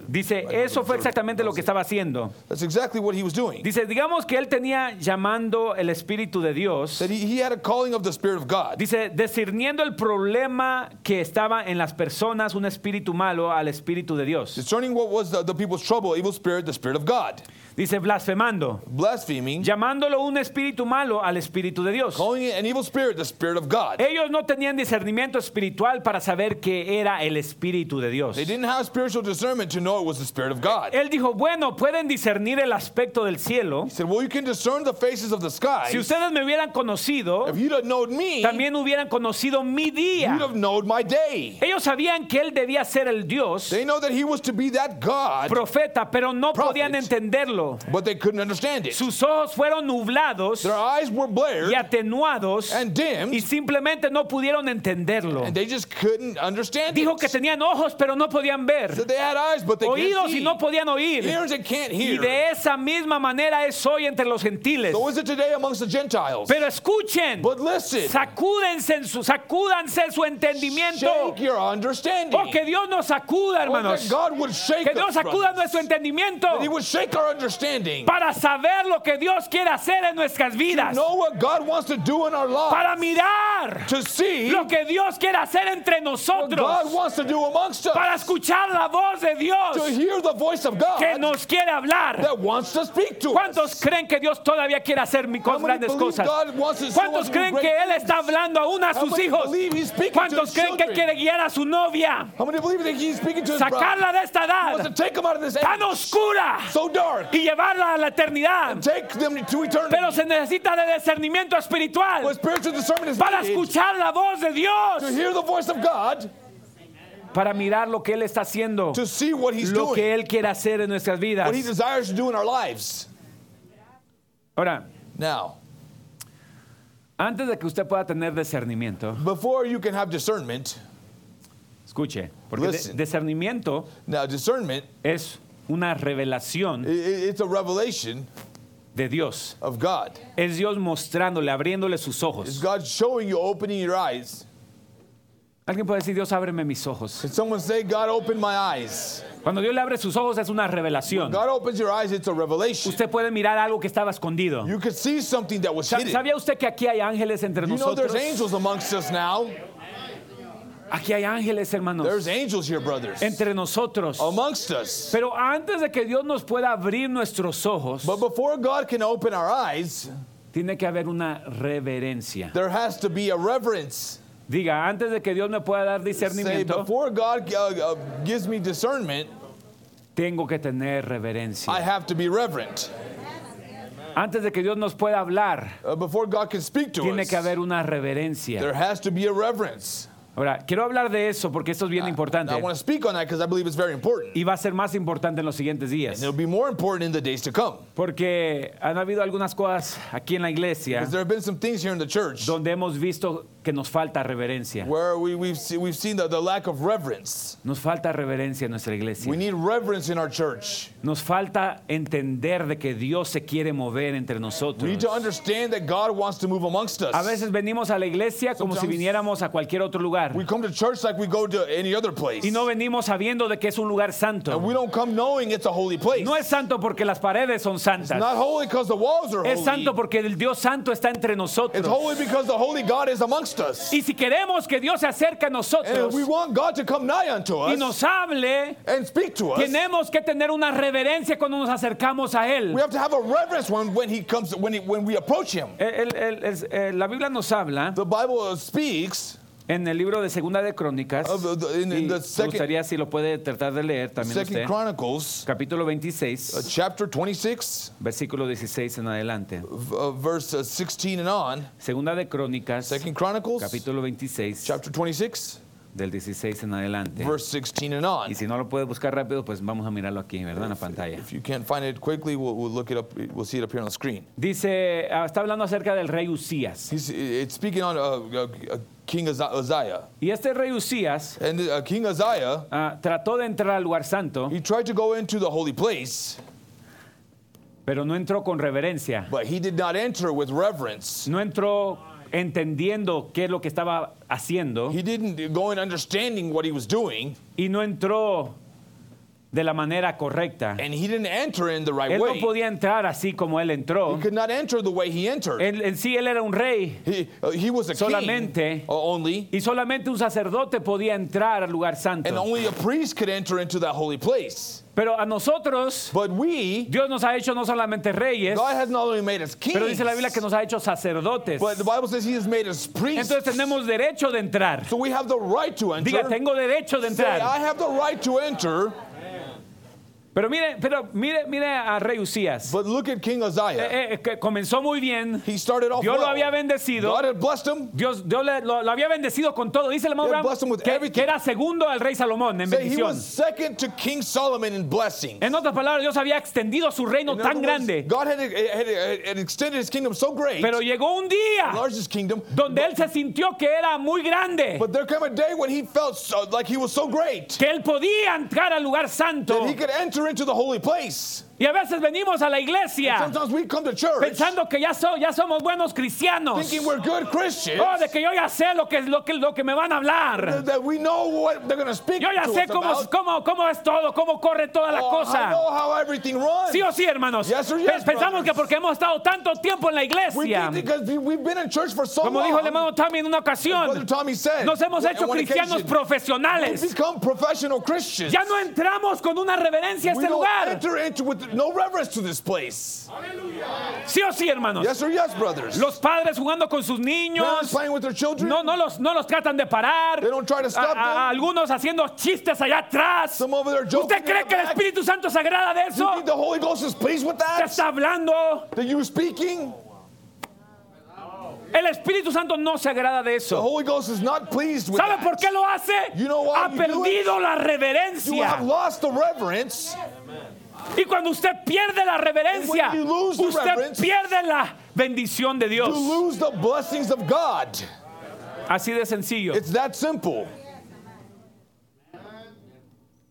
dice, eso fue exactamente lo que estaba haciendo. That's exactly what he was doing. Dice, digamos que él tenía llamando el Espíritu de Dios. That he, he had a calling of the Spirit of God. Dice, discerniendo el problema que estaba en las personas, un espíritu malo al Espíritu de Dios. Discerning what was the, the people's trouble, evil spirit, the Spirit of God. Dice, blasfemando, Blaspheming, llamándolo un espíritu malo al Espíritu de Dios. calling it an evil spirit, the Spirit of God. Ellos no tenían discernimiento espiritual para saber que era el Espíritu de Dios. They didn't have spiritual discernment to know it was the Spirit of God. Él dijo, bueno, pueden discernir el aspecto del cielo. He said, Well, you can discern the faces of the sky. Si ustedes me hubieran conocido, If you'd have known me, también hubieran conocido mi you'd día. have known my day. Ellos sabían que él debía ser el Dios, They know that he was to be that God, profeta, pero no podían entenderlo. but they couldn't understand it. Sus ojos fueron nublados Their eyes were blared y atenuados and dimmed, y simplemente no pudieron entenderlo. and they just couldn't understand Dijo it. que tenían ojos pero no podían ver, That they had eyes, but they oídos y no podían oír. Ears and can't Y hear. de esa misma manera es hoy entre los gentiles. So is it today amongst the Gentiles. Pero escuchen, But listen, sacúdense en su, sacúdanse su entendimiento. shake your understanding. Oh, que Dios nos sacuda, Oh, hermanos. God would shake Que Dios sacuda nuestro entendimiento That He would shake our understanding. para saber lo que Dios quiere hacer en nuestras vidas. Know what God wants to do in our Para lives. mirar To see lo que Dios quiere hacer entre nosotros. God wants to do amongst Para escuchar la voz de To Dios hear the voice of God que nos quiere hablar. that wants to speak to ¿Cuántos us. creen que Dios todavía quiere hacer grandes cosas? To ¿Cuántos creen que Él está hablando aún a sus hijos? to ¿Cuántos creen que quiere guiar a su novia? To? Sacarla de esta to edad tan oscura so dark. y llevarla a la eternidad. To. Pero se necesita de discernimiento espiritual is para escuchar la voz de to hear the voice of God, para mirar lo que Él está haciendo, to see what He's lo doing, que Él quiere hacer en nuestras vidas. what He desires to do in our lives. Ahora, Now, antes de que usted pueda tener discernimiento, before you can have discernment, escuche, porque de- Listen. discernimiento now discernment, es una i- revelación it's a revelation de Dios. of God. Es Dios mostrándole, abriéndole sus It's ojos. God showing you, opening your eyes. Alguien puede decir, Dios, ábreme mis ojos. Can someone say, God, open my eyes? Cuando Dios le abre sus ojos es una revelación. God opens your eyes, it's a revelation. Usted puede mirar algo que estaba escondido. You could see something that was hidden. ¿Sabía usted que aquí hay ángeles entre You know there's nosotros? angels amongst us now. Aquí hay ángeles, hermanos, There's angels here, brothers. entre nosotros. Amongst us. Pero antes de que Dios nos pueda abrir nuestros ojos, But before God can open our eyes, tiene que haber una reverencia. there has to be a reverence. Diga, antes de que Dios me pueda dar Say, discernimiento, before God uh, uh, gives me discernment, tengo que tener I reverencia. have to be reverent. Antes de que Dios nos pueda hablar, Uh, before God can speak to tiene us, que haber una reverencia. there has to be a reverence. Ahora, quiero hablar de eso porque esto es bien importante I want to speak on that because I believe it's very important. y va a ser más importante en los siguientes días. It'll be more important in the days to come. Porque han habido algunas cosas aquí en la iglesia Because there have been some things here in the church donde hemos visto que nos falta reverencia. where we, we've, see, we've seen the, the lack of reverence. Nos falta reverencia en nuestra iglesia. We need reverence in our church. Nos falta entender de que Dios se quiere mover entre We nosotros. need to understand that God wants to move amongst us. A veces venimos a la iglesia como si viniéramos a cualquier otro lugar We come to church like we go to any other place. y no venimos sabiendo de que es un lugar santo. And we don't come knowing it's a holy place. No es santo porque las paredes son It's santas. not holy because the walls are Es holy. santo porque el Dios santo está entre It's nosotros. holy because the holy God is amongst us. Y si queremos que Dios se acerque a And nosotros we want God to come nigh unto y us nos hable, and speak to us, tenemos que tener una reverencia cuando nos acercamos a Él. we have to have a reverence when, when he comes when, he, when we approach him. El- el- el- eh, la Biblia nos habla The Bible speaks en el libro de Segunda de Crónicas. of the, in, in the me second, gustaría si lo puede tratar de leer también second usted. Chronicles, Capítulo uh, 26, chapter 26, versículo 16 en adelante. uh, verse uh, 16 and on. Segunda de Crónicas, Second Chronicles, capítulo 26, chapter 26, del 16 en adelante. verse 16 and on. Y si no lo puede buscar rápido, pues vamos a mirarlo aquí, ¿verdad? En la pantalla. If you can't find it quickly, we'll, we'll look it up. We'll see it up here on the screen. Dice, ah, está hablando acerca del rey Usías. He's, it's speaking on uh, uh, uh, King Uzzi- Uzziah. Y este rey Usías And uh, King Uzziah, ah, trató de entrar al lugar santo, he tried to go into the holy place, pero no entró con reverencia. But he did not enter with reverence. No entró entendiendo qué es lo que estaba haciendo He didn't go in understanding what he was doing, y no entró de la manera correcta. and he didn't enter in the right Él no way. podía entrar así como él entró. He could not enter the way he entered. Él, en sí él era un rey He, uh, he was a Solamente- king uh, only, y solamente un sacerdote podía entrar al lugar and santo. only a priest could enter into that holy place. Pero a nosotros But we, Dios nos ha hecho no solamente reyes, God has not only made us kings, pero dice la Biblia que nos ha hecho sacerdotes. but the Bible says He has made us priests. Entonces tenemos derecho de entrar. so we have the right to enter. Diga, tengo derecho de Say, I entrar. have the right to enter. Pero mire, pero mire, mire a rey Usías. But look at King Uzziah. Eh, eh, comenzó muy bien. he started off Dios lo well. había bendecido. God had blessed him. Dios, Dios le- lo, lo había bendecido con todo. Dice el hermano He Abraham que, que era segundo al rey Salomón en Say he bendición. was second to King Solomon in blessing. En otras palabras, Dios había extendido su reino In tan grande. God had, had, had extended his kingdom so great, Pero llegó un día largest kingdom, donde él se sintió que era muy grande. but there came a day when he felt so, like he was so great Que él podía entrar al lugar santo. that he could enter into the holy place. Y a veces venimos a la iglesia Sometimes we come to church pensando que ya, so- ya somos buenos cristianos. thinking we're good Christians, Oh, de que yo ya sé lo que, lo que, lo que me van a hablar. Yo ya sé cómo, cómo, cómo es todo, cómo corre toda la Oh, cosa. Sí o sí, hermanos. Yes or yes, Pe- Pensamos brothers. que porque hemos estado tanto tiempo en la iglesia, so como long. dijo el hermano Tommy en una ocasión, said, nos hemos hecho cristianos profesionales. Ya no entramos con una reverencia a este lugar. No reverence to this place. Sí o sí, hermanos. Yes or yes, brothers. Los padres jugando con sus Parents niños. playing with their children. No, no los, no los tratan de parar. They don't try to stop a- a them. algunos haciendo chistes allá atrás. Some over there joking. ¿Usted cree que el. Espíritu Santo se agrada de You eso? think the Holy Ghost is pleased with ¿Qué that? está hablando? That you speaking? El Espíritu Santo no se agrada de The eso. Holy Ghost is not pleased with ¿Sabe por qué lo hace? You know why Ha you do perdido la You have reverencia. Y cuando usted pierde la reverencia, usted pierde la bendición de Dios. Así de sencillo. It's that simple.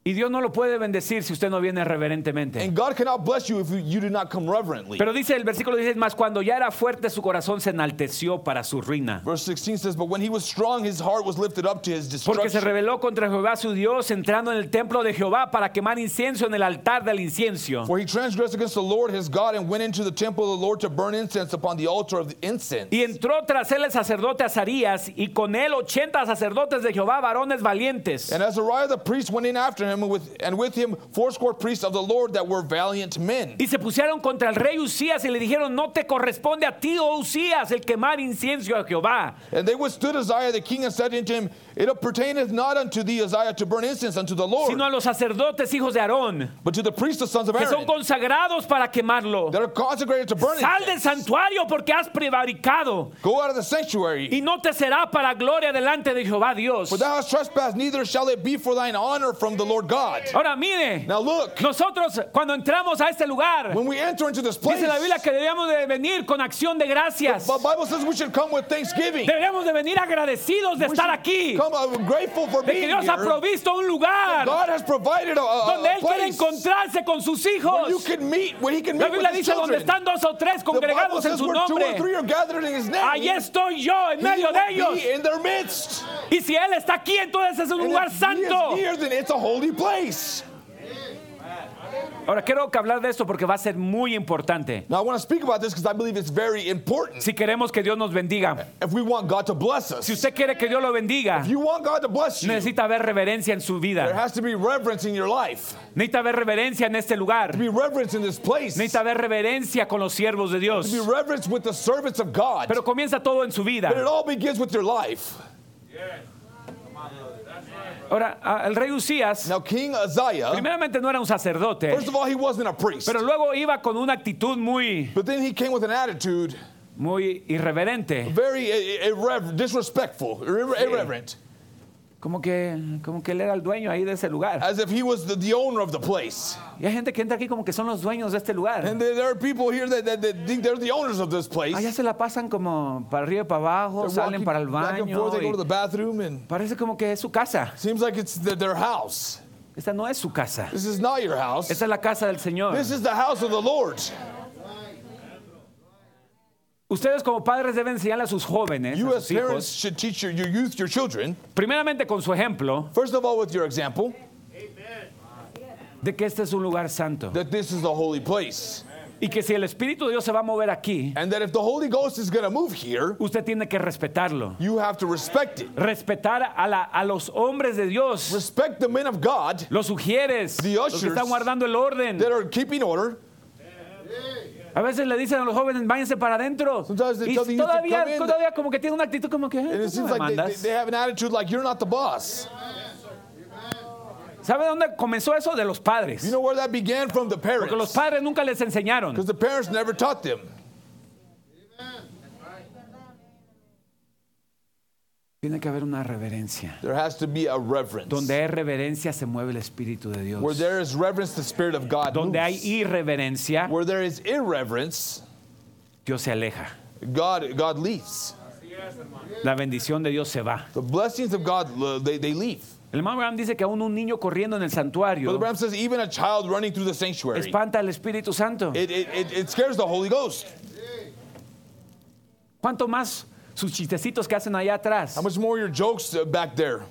Y Dios no lo puede bendecir si usted no viene reverentemente. And God cannot bless you if you, do not come reverently. Pero dice el versículo 16 más, cuando ya era fuerte su corazón se enalteció para su ruina. Verse 16 says, But when he was strong, his heart was lifted up to his Porque se rebeló contra Jehová su Dios, entrando en el templo de Jehová para quemar incienso en el altar del incienso. For he transgressed against the Lord his God and went into the temple of the Lord to burn incense upon the altar of the incense. Y entró tras él el sacerdote Azarías y con él 80 sacerdotes de Jehová, varones valientes. And Azariah the priest went in after him, with, and with him fourscore priests of the Lord that were valiant men. Y se pusieron contra el rey Usías y le dijeron, no te corresponde a ti, oh Usías, el quemar incienso a Jehová. And they withstood Uzziah the king and said unto him, It pertaineth not unto thee, Uzziah, to burn incense unto the Lord, sino a los sacerdotes hijos de Aarón, but to the priests, the sons of Aaron. que son consagrados para quemarlo. that are consecrated to burn Sal del santuario porque has prevaricado Go out of the sanctuary. y no te será para gloria delante de Jehová Dios. For thou hast trespassed, neither shall it be for thine honor from the Lord God. Ahora mire, Now look, nosotros cuando entramos a este lugar, when we enter into this place, dice la Biblia que debíamos de venir con acción de gracias. the Bible says we should come with thanksgiving. Debemos de venir agradecidos de We estar should aquí, Come uh, grateful for de que being Dios ha here. provisto un lugar God has provided a, a, donde a Él quiere place encontrarse con sus where you hijos. can meet, where He can La meet with Biblia His dice donde children. están dos o tres The Bible congregados en says su where two or nombre. three are gathered in His name. Ahí estoy yo en He medio will de be ellos. in their midst. Y si Él está aquí, entonces es un And lugar if He santo. is here, then it's a holy place. Ahora quiero que hablar de esto porque va a ser muy importante. Now I want to speak about this because I believe it's very important. Si queremos que Dios nos bendiga. If we want God to bless us, Si usted quiere que Dios lo bendiga, if you want God to bless you, necesita haber reverencia en su there vida. has to be reverence in your life. Necesita haber reverencia en este lugar. Be reverence in this place. Necesita haber reverencia con los siervos de Dios. Be reverence with the servants of God. Pero comienza todo en su But it vida. all begins with your life. Ahora, el rey Usías, Now, King Uzziah, primeramente no era un sacerdote, first of all, he wasn't a priest. pero luego iba con una actitud muy, But then he came with an attitude muy irreverente. very irrever- disrespectful, irre- irreverent, Como que, como que él era el dueño ahí de ese lugar. as if he was the, the owner of the place. Y hay gente que entra aquí como que son los dueños de este lugar. And there, are people here that, that, that think they're the owners of this place. Allá se la pasan como para arriba y para abajo, They're salen para el back and baño. forth, they go to the bathroom, and parece como que es su casa. seems like it's the, their house. Esta no es su casa. This is not your house. Esta es la casa del Señor. This is the house of the Lord. Ustedes como padres deben enseñarle a sus jóvenes, You a as sus parents hijos, should teach your, your youth, your children, primeramente con su ejemplo, first of all with your example, de que este es un lugar santo. that this is a holy place. Y que si el Espíritu de Dios se va a mover aquí, And that if the Holy Ghost is going to move here, usted tiene que respetarlo. you have to respect it. Respetar a, la- a los hombres de Dios, Respect the men of God los sugieres, The los que ushers están guardando el orden. that are keeping order. A veces le dicen a los jóvenes, váyanse para adentro. Sometimes they Y tell the youth to todavía, come in. todavía como que tiene una actitud como que, "Eh, And ¿tú it seems me like they, they, mandas?" they have an attitude like you're not the boss. ¿Sabe dónde comenzó eso? De los padres. You know where that began from? The Porque los parents. padres nunca les enseñaron. Because the parents never taught them. Tiene que haber una reverencia. There has to be a reverence. Donde hay reverencia se mueve el Espíritu de Dios. Where there is reverence, the Spirit of God Donde hay moves. irreverencia, Where there is irreverence, Dios se aleja. God, God leaves. La bendición de Dios se va. The blessings of God, they, they leave. El hermano Abraham dice que aún un niño corriendo en el santuario Bram says even a child running through the sanctuary, espanta al Espíritu Santo. it, it, it, it scares the Holy Ghost. ¿Cuánto más sus chistecitos que hacen allá atrás? How much more your jokes uh, back there?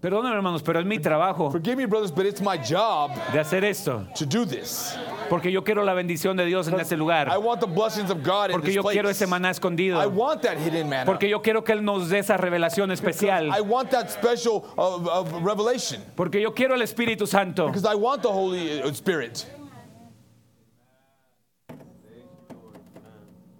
Perdónenme hermanos, pero es mi trabajo Forgive me, brothers, but it's my job de hacer esto. to do this. Porque yo quiero la bendición de Dios en ese lugar. I want the blessings of God in Porque this yo place. quiero ese maná escondido. I want that hidden manna. Porque yo quiero que Él nos dé esa revelación especial. I want that special of, of revelation. Porque yo quiero el Espíritu Santo. Because I want the Holy uh, Spirit.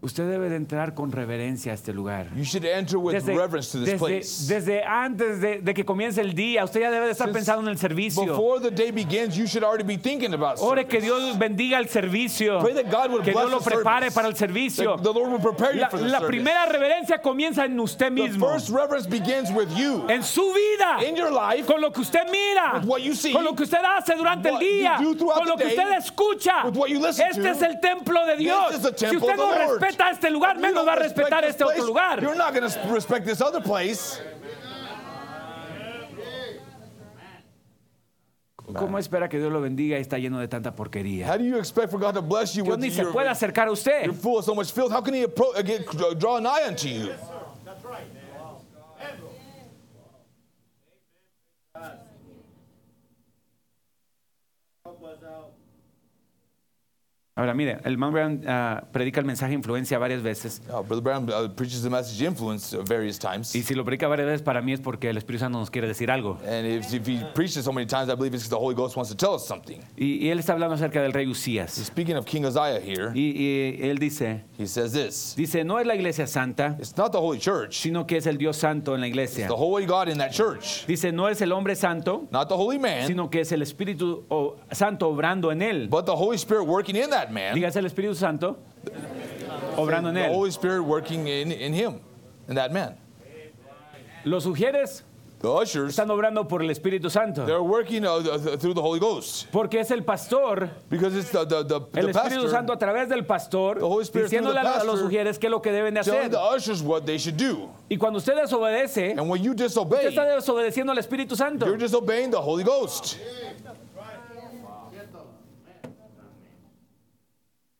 Usted debe de entrar con reverencia a este lugar. You should enter with Desde, reverence to this desde- place. desde antes de, de que comience el día, usted ya debe de estar Since pensando en el servicio. Before the day begins, you should already be thinking about Ore que Dios bendiga el servicio. Pray that God would Que bless Dios lo the prepare service. para el servicio. The Lord will prepare you La, for the la service. primera reverencia comienza en usted the mismo. first reverence begins with you. En su vida. In your life, Con lo que usted mira. With what you see, con lo que usted hace durante el you día. do Con lo the que day, usted escucha. with what you listen Este to. es el templo de Dios. is the Si temple usted of the no Lord. Respeta este lugar, menos va a respetar este otro lugar. You're not going to respect this other place. ¿Cómo espera que Dios lo bendiga y está lleno de tanta porquería? How do you expect for God to bless you Dios with ni se puede acercar a usted. you're full of so much filth? How can He appro- get, draw an eye unto you? Ahora, mire, el man Brown ah, predica el mensaje influencia varias veces. Uh, Brother Brown uh, preaches the message influence uh, various times. Y si lo predica varias veces, para mí es porque el Espíritu Santo nos quiere decir algo. And if, if he preaches so many times, I believe it's because the Holy Ghost wants to tell us something. Y, y él está hablando acerca del rey Usías. Speaking of King Uzziah here, Y, y él dice, he says this dice, no es la iglesia santa, It's not the Holy Church, sino que es el Dios santo en la iglesia. the Holy God in that church, Dice, no es el hombre santo, not the Holy man, sino que es el Espíritu Santo obrando en él. but the Holy Spirit working in that man, Dígase el Espíritu Santo obrando en the él. Holy Spirit working in, in him, in that man. Los sugieres The ushers, están obrando por el Espíritu Santo. they're working uh, th- through the Holy Ghost Porque es el pastor, because it's the, the, the, el the Espíritu Santo pastor a través del pastor, The Holy Spirit through diciéndole the a los pastor sugieres qué es lo que deben de telling hacer. the ushers what they should do. Y cuando usted desobedece, And when you usted disobey, está desobedeciendo al Espíritu Santo. you're disobeying the Holy Ghost.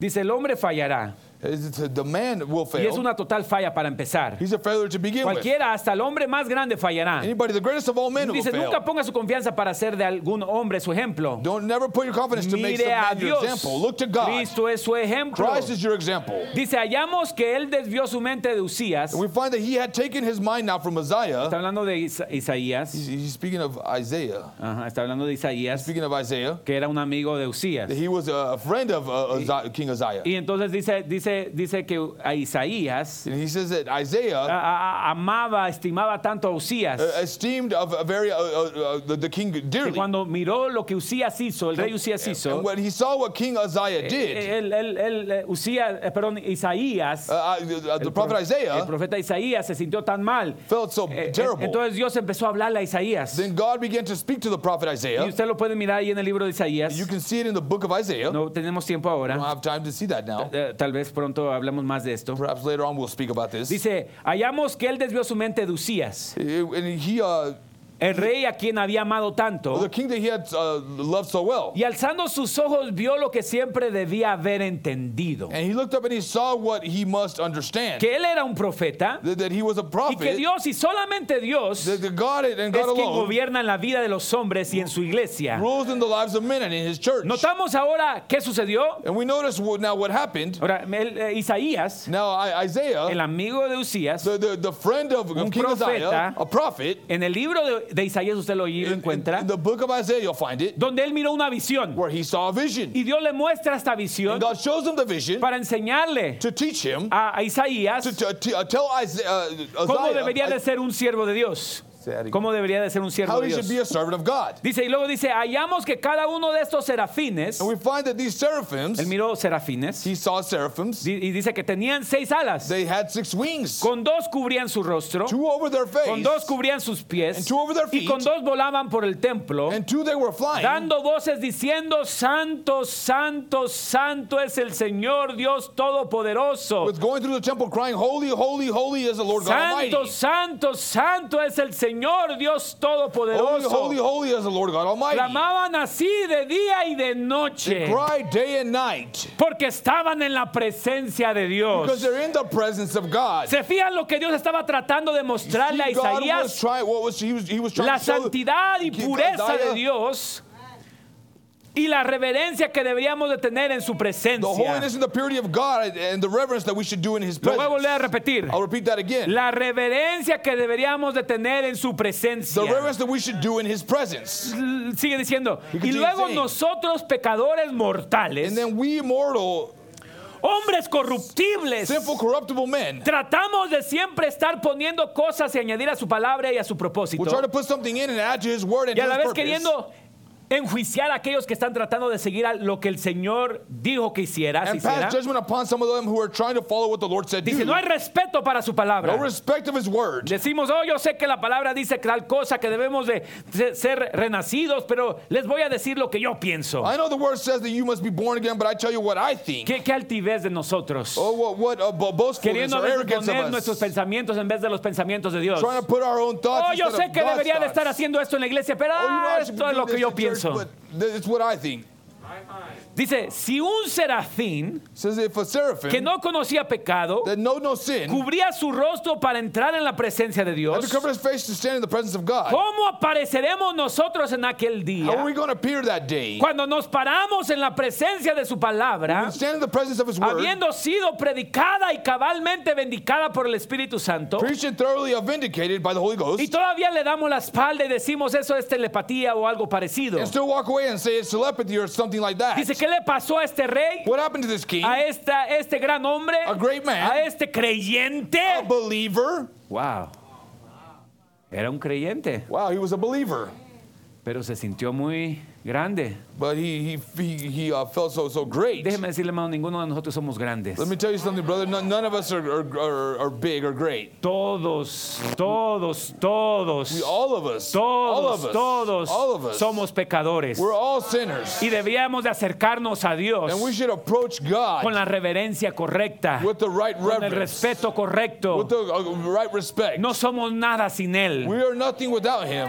Dice, el hombre fallará. The man will Y es fail. una total falla para empezar. He's a failure to begin with. Cualquiera, hasta el hombre más grande fallará. Anybody, the greatest of all men will Dice, fail. nunca ponga su confianza para ser de algún hombre su ejemplo. Don't never put your confidence to make some Mire a man your Dios. example. Look to God. Cristo es su ejemplo. Christ is your example. Dice, hallamos que él desvió su mente de Usías. And we find that he had taken his mind now from Isaiah. Está hablando de Isa- Isaías. He's, he's speaking of Isaiah. Está hablando de Isaías, Speaking of Isaiah, que era un amigo de Usías. he was a friend of uh, Uzziah- King. Y entonces dice, dice, dice que a Isaías And he says that a- Isaiah a- amaba, estimaba tanto a Usías. uh, esteemed of a very uh, uh, uh, the, the king Que dearly. cuando miró lo que Usías hizo, el rey Usías hizo, And when he saw what King Uzziah did, él, él, él, eh, Usías, eh, perdón, Isaías, uh, uh, the el prophet pro- Isaiah el profeta Isaías se sintió tan mal. felt so Eh, eh, terrible. Entonces Dios empezó a hablarle a Isaías. Then God began to speak to the prophet Y Isaiah. usted lo puede mirar ahí en el libro de Isaías. You can see it in the book of Isaiah. No tenemos tiempo I don't ahora. have time to see that now. Eh, Tal vez pronto hablemos más de esto. Perhaps later on we'll speak about this. Dice, hallamos que él desvió su mente de Usías. Uh, And he uh, el rey a quien había amado the tanto, king that he had uh, loved so well. y alzando sus ojos vio lo que siempre debía haber entendido, And he looked up and he saw what he must understand. que él era un profeta That, that he was a y prophet. que Dios y solamente Dios that, that God and es quien alone gobierna en la vida de los hombres y en su iglesia. rules in the lives of men and in his church. Notamos ahora qué sucedió. And we notice what, now what happened. Ahora, el- eh, Isaías, Now Isaiah, el amigo de Usías, the, the, the friend of, Un King Isaiah, profeta. a prophet, en el libro de, de Isaías usted lo, encuentra, in the book of Isaiah you'll find it, donde él miró una visión where he saw a vision. y Dios le muestra esta And visión God shows him the vision para enseñarle to teach him, a, a Isaías to, to, to uh, tell Isaiah, uh, cómo debería de ser un siervo de Dios. Again. Cómo debería de ser un siervo how de he should be Dios. a servant of God. Dice, y luego dice, hallamos que cada uno de estos serafines, And we find that these seraphims, él miró serafines, he saw seraphims, di- y dice que tenían seis alas, they had six wings, con dos cubrían su rostro, two over their face, con dos cubrían sus pies, And two over their y con dos volaban por el templo, and two they were flying, dando voces diciendo, Santo, Santo, Santo es el Señor Dios Todopoderoso. with going through the temple crying, Holy, holy, holy is the Lord God Almighty. Santo, santo, santo es el Señor Dios Holy, Todopoderoso. holy, holy is the Lord God Almighty. Clamaban así de día y de They noche cry day and night porque estaban en la presencia de because Dios. they're in the presence of God. ¿Se fijan lo que Dios estaba tratando de mostrarle a Isaías? La santidad y pureza de Dios y la reverencia que deberíamos de tener en su the presencia. holiness and the purity of God and the reverence that we should do in His Lo voy a presence. volver a repetir. I'll repeat that again. La reverencia que deberíamos de tener en su The presencia. reverence that we should do in His presence. Sigue diciendo. Y luego nosotros pecadores mortales, And then we mortal, hombres corruptibles, corruptible men, tratamos de siempre estar poniendo cosas y añadir a su palabra y a su propósito. try to put something in and add to His word and Y a la vez purpose. queriendo enjuiciar a aquellos que están tratando de seguir a lo que el Señor dijo que hiciera. and hiciera. pass judgment upon some of them who are trying to follow what the Lord said Dice, do. no hay respeto para su palabra. No respect of His word. Decimos, oh, yo sé que la palabra dice tal cosa, que debemos de se- ser renacidos, pero les voy a decir lo que yo pienso. I know the word says that you must be born again, but I tell you what I think. ¿Qué, qué altivez de nosotros? Oh, what, what uh, bo- boastfulness or arrogance poner of nuestros us. pensamientos en vez de los pensamientos de Dios. Trying to put our own thoughts Oh, yo sé que debería de estar haciendo esto en la iglesia, pero Oh, esto es lo que yo in church, pienso. but th- it's what I think. Dice, si un serafín says if a seraphim que no conocía pecado that know no sin cubría su rostro para entrar en la presencia de had Dios, to cover his face to stand in the presence of God, ¿cómo apareceremos nosotros en aquel how are we día going to appear that day? cuando nos paramos en la presencia de su palabra? Stand in the presence of his word, habiendo sido predicada y cabalmente vindicada por el Espíritu Santo, preached and thoroughly vindicated by the Holy Ghost, y todavía le damos la espalda y decimos eso es telepatía o algo parecido. and still walk away and say it's telepathy or something like that. Dice, ¿qué le pasó a este rey? What happened to this king? A esta, este gran hombre, A great man. a este creyente. A believer. Wow. Era un creyente, Wow, he was a believer. pero se sintió muy grande. But he he he, uh, felt so so great. Déjeme decirle, hermano, ninguno de nosotros somos grandes. Let me tell you something, brother. None, none of us are, are, are, are big or great. Todos, todos, todos, We, all of us, all todos, of us, todos all of us, somos pecadores. we're all sinners, Y debíamos de acercarnos a Dios and we should approach God con la reverencia correcta, with the right con el reverence, respeto correcto. with the uh, right respect. No somos nada sin Él. We are nothing without Him.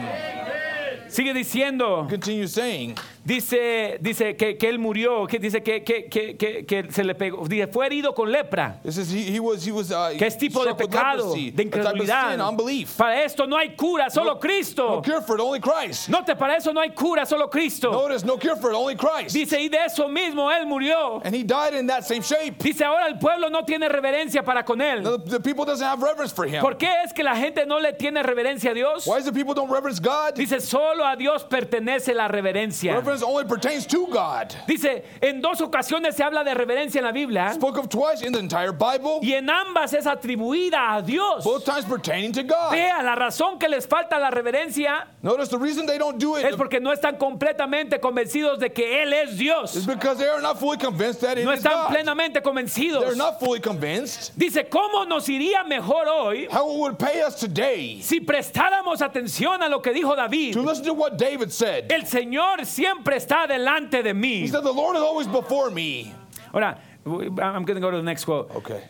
Sigue diciendo, Continue saying, dice, dice que, que Él murió, que dice que, que, que, que, que se le pegó, dice, fue herido con lepra. it says he, he was he was uh, que es tipo de pecado, leprosy, de incredulidad. sin, unbelief. Para esto no hay cura, solo No Cristo. cure for it, only Christ. No para eso no hay cura, solo Cristo. Notice, no cure for it, only Christ. Dice, y de eso mismo Él murió. And he died in that same shape. Dice, ahora el pueblo no tiene reverencia para con Él. The, the people doesn't have reverence for him. ¿Por qué es que la gente no le tiene reverencia a Dios? Why is it people don't reverence God? Dice, solo a Dios pertenece la reverencia. Reverence only pertains to God. Dice, en dos ocasiones se habla de reverencia en la Biblia Spoke of twice in the entire Bible, y en ambas es atribuida a Dios. both times pertaining to God. Vea, la razón que les falta la reverencia Notice the reason they don't do it es porque no están completamente convencidos de que Él es is Dios. because they are not fully convinced that it No is están God. plenamente They're convencidos. not fully convinced. Dice, ¿cómo nos iría mejor hoy How it would pay us today si prestáramos atención a lo que dijo David? to listen to what David said. El Señor siempre está delante de He said, The Lord is always before me. Ahora, I'm going to go to the next quote. Okay.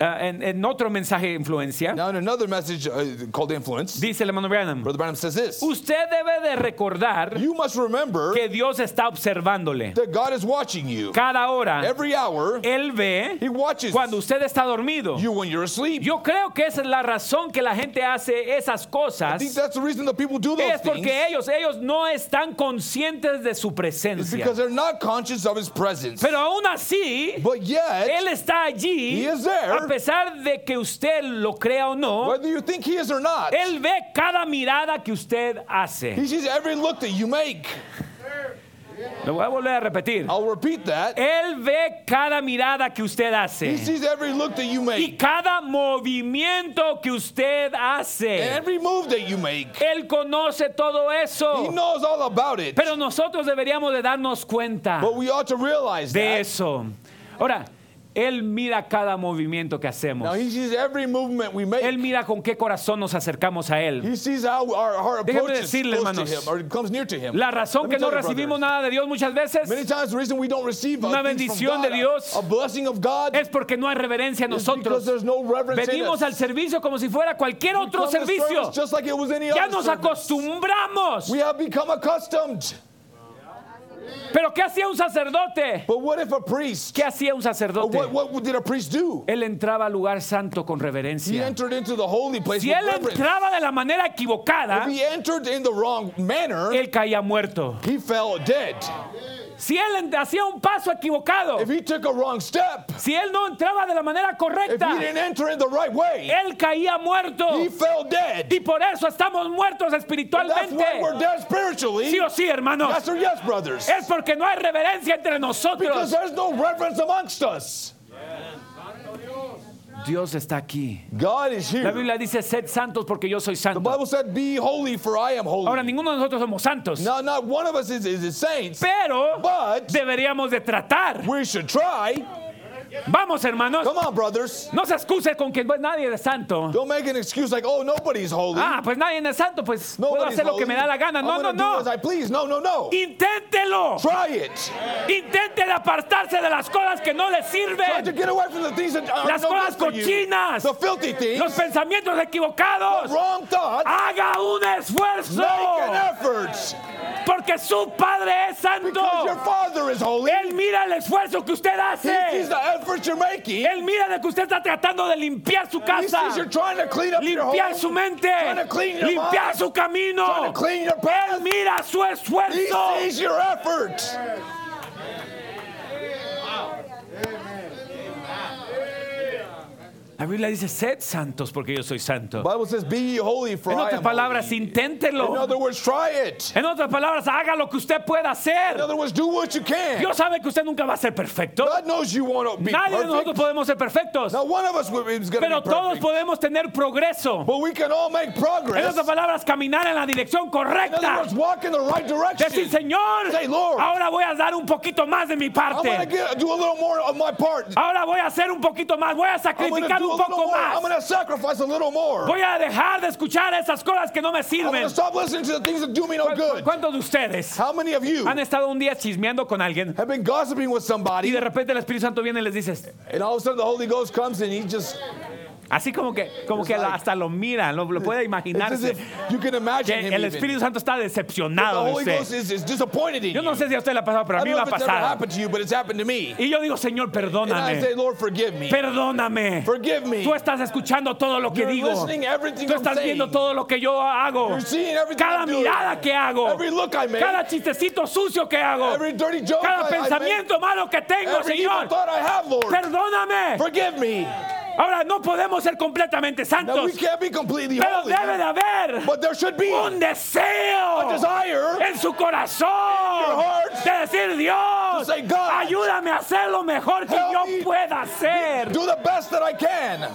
Ah, en, en otro mensaje de influencia, Now, in another message uh, called Influence, dice el hermano Branham, Brother Branham says this usted debe de recordar You must remember que Dios está observándole. that God is watching you. Cada hora, Every hour, Él ve He watches cuando usted está dormido. you when you're asleep. Yo creo que esa es la razón que la gente hace esas I cosas. think that's the reason that people do those Es things. porque ellos, ellos no están conscientes de su It's presencia. because they're not conscious of His presence. Pero aún así, But yet, Él está allí, He is there. A pesar de que usted lo crea o no. whether you think He is or not, Él ve cada mirada que usted hace. He sees every look that you make. Lo voy a volver a repetir. I'll repeat that. Él ve cada mirada que usted He hace. sees every look that you Y make. cada movimiento que usted hace. Every move that you make. Él conoce todo He eso. knows all about it. Pero nosotros deberíamos de darnos cuenta But we ought to realize de that. eso. Ahora, Él mira cada movimiento que hacemos. Now He sees every movement we make. Él mira con qué corazón nos acercamos a Él. He sees how our decirle, close to hermanos, Him or comes near to Him. La razón que no recibimos brothers, nada de Dios muchas veces Many times the reason we don't receive Una bendición de Dios a blessing of God, es porque no hay reverencia en nosotros. no Venimos al servicio como si fuera cualquier otro servicio. service like Ya nos service. acostumbramos. We have become accustomed. Pero ¿qué hacía un sacerdote? But what if a priest? ¿Qué hacía un sacerdote? What, what did a priest do? Él entraba al lugar santo con He reverencia. entered into the holy place Si él reverence. entraba de la manera equivocada, If he entered in the wrong manner, él caía muerto. he fell dead. Si él hacía un paso equivocado, If he took a wrong step, si él no entraba de la manera if correcta, he didn't enter in the right way, él caía muerto. he fell dead. Y por eso estamos muertos That's espiritualmente. why we're dead spiritually. Sí o sí, hermanos. Yes or yes, brothers? Es porque no hay reverencia entre Because nosotros. there's no reverence amongst us. Dios está aquí. God is La here. Biblia dice, sed santos porque yo soy The santo. Bible said, Be holy, for I am holy. Ahora, ninguno de nosotros somos santos. Now, not one of us is, saints, Pero but deberíamos de tratar. we should try. Vamos, hermanos. Come on, brothers. No se excuse con que pues, nadie es santo. Don't make an excuse like, oh, nobody's holy. Ah, pues nadie es santo, pues puedo hacer lo que holy. me da la gana. No, no, no. I please. No, no, no. Inténtelo. Try it. Apartarse de las cosas que no le Try to sirven. get away from the things that are Las no cosas cochinas. The filthy things. Los pensamientos equivocados. wrong thoughts. Haga un esfuerzo. Make an effort. Porque su Padre es santo. Because your Father is holy. Él mira el esfuerzo que usted He sees hace. the effort you're making. Él mira de que usted está tratando de limpiar su He casa. sees you're trying to clean up your Limpiar home. su mente. to clean your Limpiar mind. su camino. Trying to clean your Él path. mira su He esfuerzo. sees your effort. La Biblia dice, sed santos porque yo soy santo. Bible says, "Be ye holy, for En I otras am palabras, holy." In inténtelo. other words, try it. En otras palabras, haga lo que usted pueda In hacer. other words, do what you can. Dios sabe que usted nunca va a ser perfecto. God knows you want to be Nadie de nosotros perfect. podemos ser perfectos. Now, one of us is going Pero be todos perfect. podemos tener progreso. But we can all make En progress. otras palabras, caminar en la dirección In other correcta. words, walk in the right direction. Decir, Señor, Say, Lord. ahora voy a dar un poquito más de mi I'm parte. get, do a little more of my part. Ahora voy a hacer un poquito más. Voy a I'm sacrificar un little poco more. I'm going más. to sacrifice a little more. Voy a dejar de escuchar esas cosas que no me sirven. to stop listening to the things that do me no ¿Cu- good. ¿Cuántos de ustedes How many of you han estado un día chismeando con alguien have been gossiping with y de repente el Espíritu Santo viene y les dice, así como que, como que like- hasta lo miran, lo, lo puede imaginarse, if you can imagine que him el even. Espíritu Santo está The decepcionado de usted. Yo no sé si a usted le ha pasado, pero I a mí me ha pasado. happened to you, but it's happened to me. Y yo digo, Señor, I perdóname. say, Lord, forgive me. Perdóname. Me. Tú estás escuchando todo lo que You're digo. Tú I'm estás viendo saying. todo lo que yo hago. Cada I'm doing. mirada que hago. I. Cada chistecito sucio que hago. Every dirty joke Cada I, I pensamiento malo que tengo, Every Señor. I have. Perdóname. Forgive me. Ahora, no podemos ser completamente Now, santos. we can't be completely Pero holy, debe de haber but there should be un deseo a desire en su corazón heart de decir Dios, to say, God, ayúdame a hacer lo mejor que help yo me pueda hacer. do the best that I can.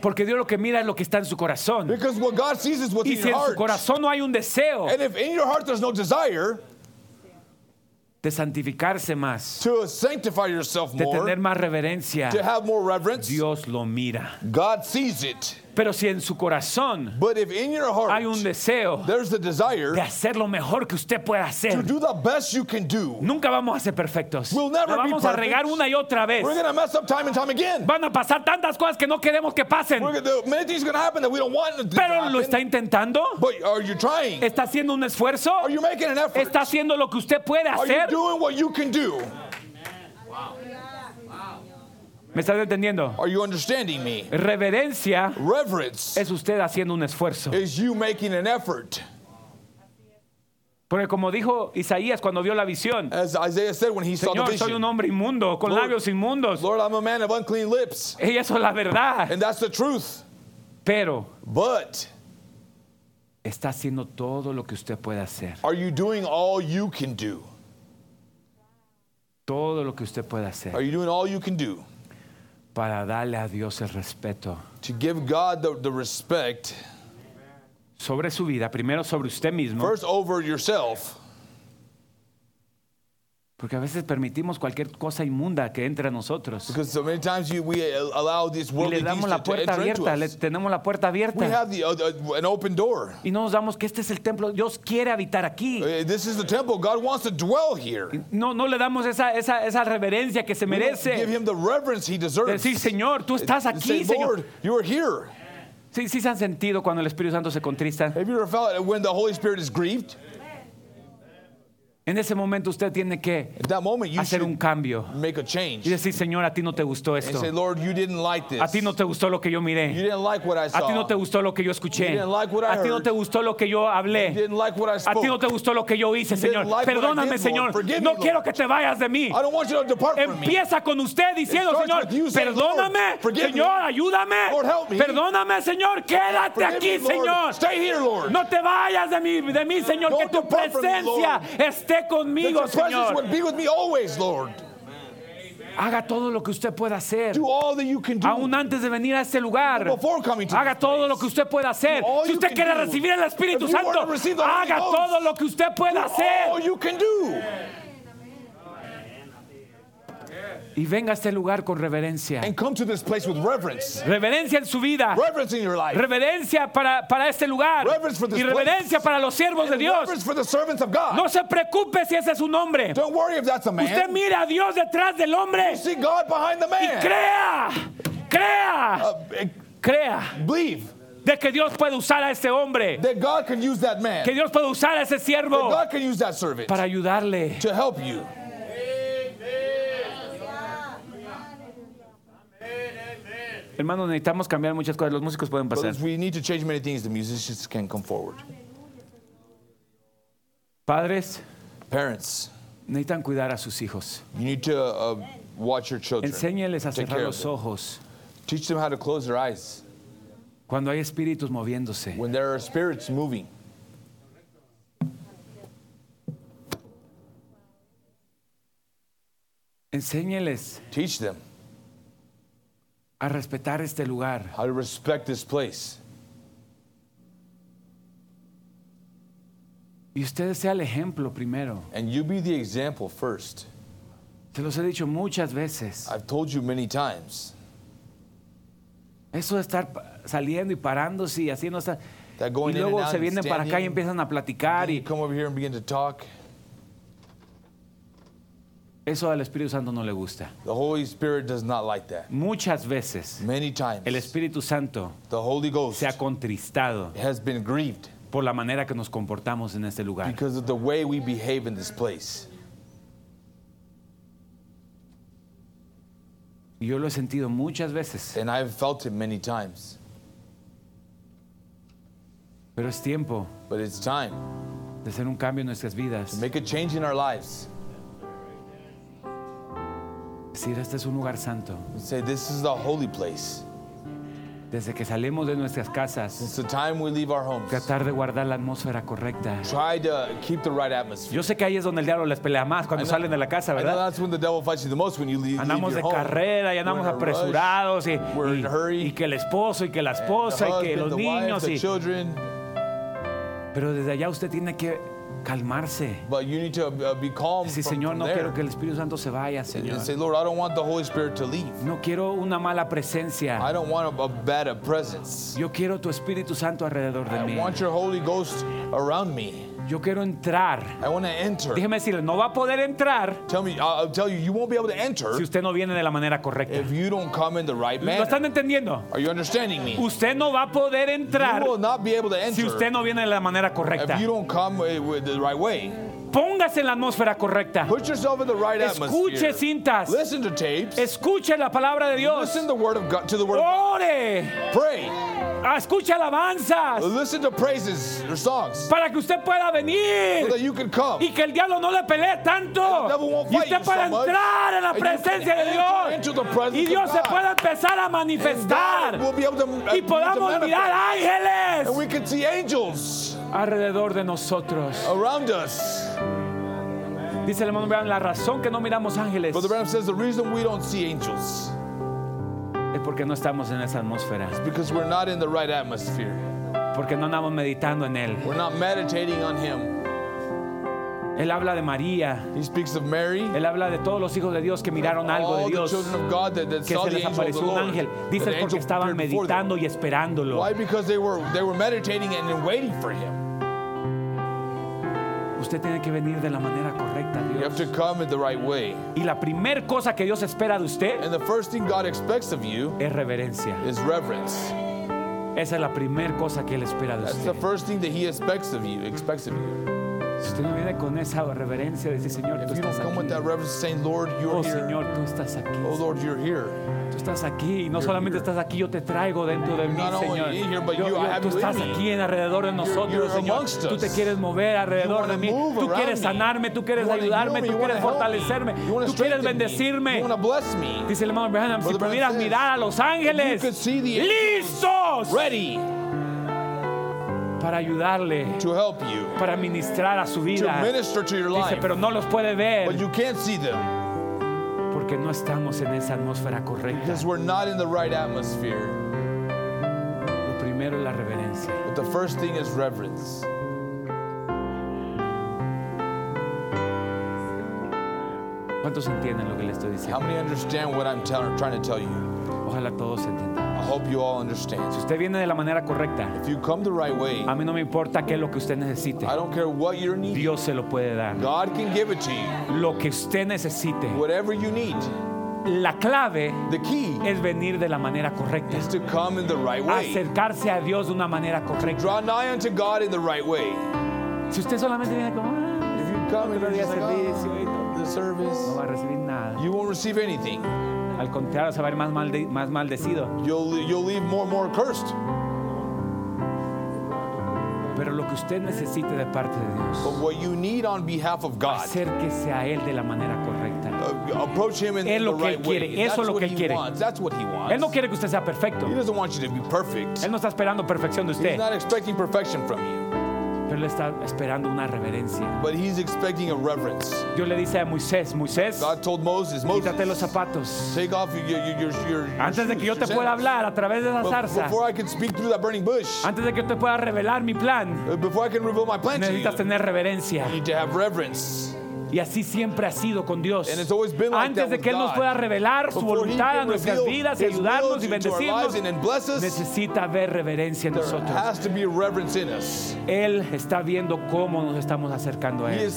Porque Dios lo que mira es lo que está en su corazón. Because what God sees is what's Y in si your en su heart. corazón no hay un deseo And if in your heart there's no desire de santificarse más, to sanctify yourself de more, tener más reverencia, to have more reverence, Dios lo mira. God sees it. Pero si en su corazón But if in your heart hay un deseo there's the desire de hacer lo mejor que usted pueda to hacer, do the best you can do, nunca vamos a ser perfectos. We'll never La be vamos a perfect. regar una y otra vez. we're gonna mess up time and time again. Van a pasar tantas cosas que no queremos que pasen. We're gonna, many things gonna happen that we don't want to Pero lo happen. está intentando. But are you trying? Está haciendo un esfuerzo. Are you making an effort? Está haciendo lo que usted puede Are you hacer. doing what you can do? ¿Me está entendiendo? Are you understanding me? Reverencia Reverence es usted haciendo un esfuerzo. is you making an effort. Porque como dijo Isaías cuando vio la visión, As Isaiah said when he saw the Señor, soy vision, un hombre inmundo, con Lord- labios inmundos. Lord, I'm a man of unclean lips. Y eso es la verdad. And that's the truth. Pero But está haciendo todo lo que usted puede hacer. are you doing all you can do? Todo lo que usted puede Are hacer you doing all you can do para darle a Dios el respeto to give God the, the respect sobre su vida, primero sobre usted mismo, first over yourself? Porque a veces permitimos cualquier cosa inmunda que entre a nosotros. Because so many times you, we allow these Y le damos la puerta abierta, le tenemos la puerta We abierta. have the, uh, uh, an open door. Y no nos damos que este es el templo, Dios quiere habitar aquí. Uh, This is the temple. God wants to dwell here. No, no le damos esa, esa, esa reverencia que se We merece. Give him the reverence he deserves. Decir, Señor, tú estás Say, aquí, Señor. Lord, you are here. Sí, sí se han sentido cuando el Espíritu Santo se contrista. Have you ever felt when the Holy Spirit is grieved? En ese momento usted tiene que hacer un cambio y decir, Señor, a ti no te gustó esto. say, Lord, you didn't like. A ti no te gustó lo que yo miré. like what I A ti no te gustó lo que yo escuché. You didn't like what I A ti no te gustó lo que yo You hablé. didn't like what I A ti no te gustó lo que yo hice, Señor. Perdóname, Señor. Forgive No me, quiero que te vayas de mí. I don't want you to depart from me. Empieza con usted diciendo, Señor, you perdóname, me. Señor, ayúdame. Lord, help me. Perdóname, Señor, quédate aquí, me. Señor. Stay here, Lord. No te vayas de mí, de mí, Señor, Don't que tu from me, presencia esté That conmigo, your presence Señor. would be with me always, Lord. Haga todo lo que usted pueda hacer. Do all that you can do. Aún antes de venir a este lugar, Before coming to haga todo lo que usted pueda hacer. Do all Si usted quiere recibir el Espíritu If Santo, haga todo lo que usted pueda hacer. you can do. Y venga a este lugar con reverencia. And come to this place with reverence. Reverencia en su vida. Reverence in your life. Reverencia para, para este lugar. Reverence for this Y reverencia place. para los siervos de Dios. reverence for the servants of God. No se preocupe si ese es su nombre. Don't worry if that's a man. Usted mire a Dios detrás del hombre. See God behind the Y man. crea, crea, Uh, eh, crea believe de que Dios puede usar a este hombre. that God can use that man. Que Dios puede usar a ese That siervo God can use that servant para ayudarle. to help you. Hermanos, necesitamos cambiar muchas cosas. Los músicos pueden pasar. Brothers, we need to change many things. The musicians can come forward. Padres, Parents, necesitan cuidar a sus hijos. you need to uh, watch your children. Enséñeles a Take cerrar care of los them. ojos Teach them how to close their eyes cuando hay espíritus moviéndose. when there are spirits moving. Enséñeles Teach them a respetar este lugar. how to respect this place. Y usted sea el ejemplo primero. And you be the example first. Se los he dicho muchas veces. I've told you many times Eso de estar saliendo y parándose y haciendo esta... that Y luego se vienen para acá y empiezan a platicar y come over here and begin to talk. Eso al Espíritu Santo no le gusta. The Holy Spirit does not like that. Muchas veces Many times, el Espíritu Santo the Holy Ghost se ha contristado has been grieved por la manera que nos comportamos en este lugar. because of the way we behave in this place. Yo lo he sentido muchas veces, And I've felt it many times. pero es tiempo But it's time de hacer un cambio en nuestras vidas. to make a change in our lives. Decir, este es un lugar santo. Say, This is the holy place. Desde que salimos de nuestras casas, Since the time we leave our homes, tratar de guardar la atmósfera correcta. try to keep the right atmosphere. Yo sé que ahí es donde el diablo les pelea más cuando I know- salen de la casa, I know ¿verdad? that's when the devil fights you the most when you leave, leave Andamos your de home. carrera y andamos We're in a rush, apresurados y, we're in y- a hurry. y que el esposo y que la and esposa the y que husband, los the wife, niños. the y- children. pero desde allá usted tiene que calmarse. But you need to uh, be calm from, Señor, from no there. quiero que el Espíritu Santo se vaya, Señor. Say, Lord, I don't want the Holy Spirit to leave. No quiero una mala presencia. I don't want a, a bad presence. Yo quiero tu Espíritu Santo alrededor de I mí. want your Holy Ghost around me. Yo quiero entrar. I want to enter. Déjeme decirle, no va a poder entrar Tell me, I'll, tell you, you won't be able to enter si usted no viene de la manera correcta. if you don't come in the right ¿Lo manner. están entendiendo? Are you understanding me? Usted no va a poder entrar You will not be able to enter si usted no viene de la manera correcta. if you don't come with the right way. Póngase en la atmósfera correcta. Put yourself in the right Escuche atmosphere. cintas. Listen to tapes. Escuche la palabra de Dios. Listen the word of God to the word. of God. Ore. Pray. Ah, Escuche alabanzas. Listen to praises or songs Para que usted pueda so venir. that you can come. Y que el diablo no le pelee tanto. Y usted pueda so entrar en la And presencia de Dios. Y Dios se pueda empezar a manifestar. Will be able to, uh, Y podamos mirar ángeles And we can see angels alrededor de nosotros. around us. Dice el hermano Branham, la razón que no miramos ángeles Brother Branham says the reason we don't see angels es porque no estamos en esa atmósfera. is because we're not in the right atmosphere. Porque no andamos meditando en Él. We're not meditating on Him. Él habla de María. He speaks of Mary. Él habla de todos los hijos de Dios que miraron algo de Dios. that, that Que se les apareció un ángel. Dice porque estaban meditando y esperándolo. Why? Because they were they were meditating and waiting for Him. Usted tiene que venir de la manera correcta, You have to come in the right way. Y la primer cosa que Dios espera de usted And the first thing God expects of you es reverencia. is reverence. Esa es la primer cosa que Él espera de That's the usted. first thing that He expects of you. Expects of you. Si usted no viene con esa reverencia, dice Señor, tú If you don't estás come with that aquí. reverence, saying, "Lord, you're Oh here. Señor, tú estás aquí. Oh Lord, you're here." Tú estás aquí y no solamente estás aquí, yo te traigo dentro de mí, Señor. Yo- yo- tú estás aquí en alrededor de nosotros, Señor. Tú te quieres mover alrededor de mí. Tú quieres sanarme, tú quieres ayudarme, tú quieres fortalecerme, tú quieres bendecirme. Dice el hermano Branham, si pudieras mirar a los ángeles listos Ready para ayudarle, to help you, para ministrar a su to vida. minister to your Dice, life, pero no los puede ver but you can't see them porque no estamos en esa atmósfera correcta. because we're not in the right atmosphere. Lo primero es la reverencia. But the first thing is reverence. ¿Cuántos entienden lo que le estoy How diciendo? many understand what I'm trying to tell you? Ojalá todos entiendan. I hope you all understand. Si usted viene de la manera correcta, If you come the right way, a mí no me importa qué es lo que usted necesite. I don't care what you need. Dios se lo puede dar. God can give it to you. Lo que usted necesite. Whatever you need. La clave The key es venir de la manera correcta. is to come in the right way. Acercarse a Dios de una manera correcta. Draw nigh unto God in the right way. Si usted solamente viene como, "Ah, If you come you're servicio todo", "Oh, the service, no va a recibir nada. you won't receive anything. Al contrario, se va a ver más, malde- más maldecido. You'll you'll leave more and more cursed. Pero lo que usted necesite de parte de Dios, But what you need on behalf of God, acérquese a Él de la manera correcta. uh, approach Him in Es the lo que right Él quiere, eso That's es lo what que Él quiere. wants. That's what He wants. Él no quiere que usted sea perfecto. He doesn't want you to be perfect. Él no está esperando perfección de He's usted, not expecting perfection from you, pero Él está esperando una reverencia. but He's expecting a reverence. Dios le dice a Moisés, Moisés, God told Moses, Moses, quítate los zapatos. take off your your your, your, your Antes de que yo te pueda hablar a través de esa zarza, before I can speak through that burning bush, antes de que yo te pueda revelar mi plan, uh, before I can reveal my plan to you, necesitas tener reverencia. you need to have reverence. Y así siempre ha sido con Dios. Like Antes de que Él nos pueda revelar su voluntad a nuestras vidas ayudarnos y bendecirnos, us, necesita haber reverencia en nosotros. Él está viendo cómo nos estamos acercando a Él.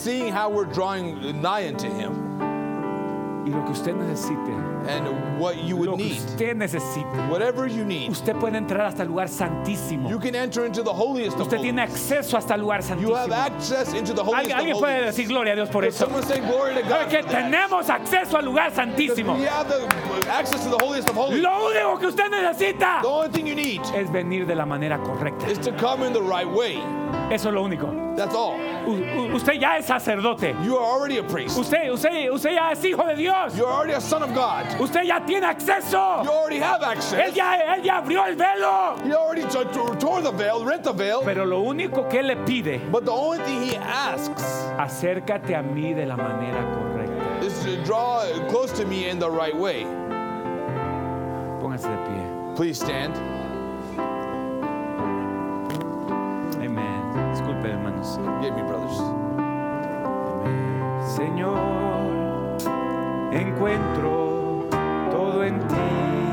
Y lo que usted necesite, and what you lo would que need. usted necesite, Whatever you need, usted puede entrar hasta el lugar santísimo. you can enter into the holiest of Usted tiene holies. acceso hasta el lugar You have santísimo. access into the holiest Alguien, of alguien puede holies. decir gloria a Dios por eso. someone say glory to God? Que for that? tenemos acceso al lugar santísimo. We have the access to the holiest of holies. Lo único que usted necesita The only thing you need es venir de la manera correcta. is to come in the right way. Eso es lo único. That's all. U- usted ya es sacerdote. You are already a priest. Usted, usted, usted ya es hijo de Dios. You're already a son of God. Usted ya tiene acceso. You already have Él access. ya, él ya abrió el velo. He already tore the veil, rent the veil. Pero lo único que él le pide, But the only thing he asks acércate a mí de la manera correcta. is to draw close to me in the right way. Póngase de pie. Please stand. hermanos. Yeah, me brothers. Señor, encuentro todo en ti.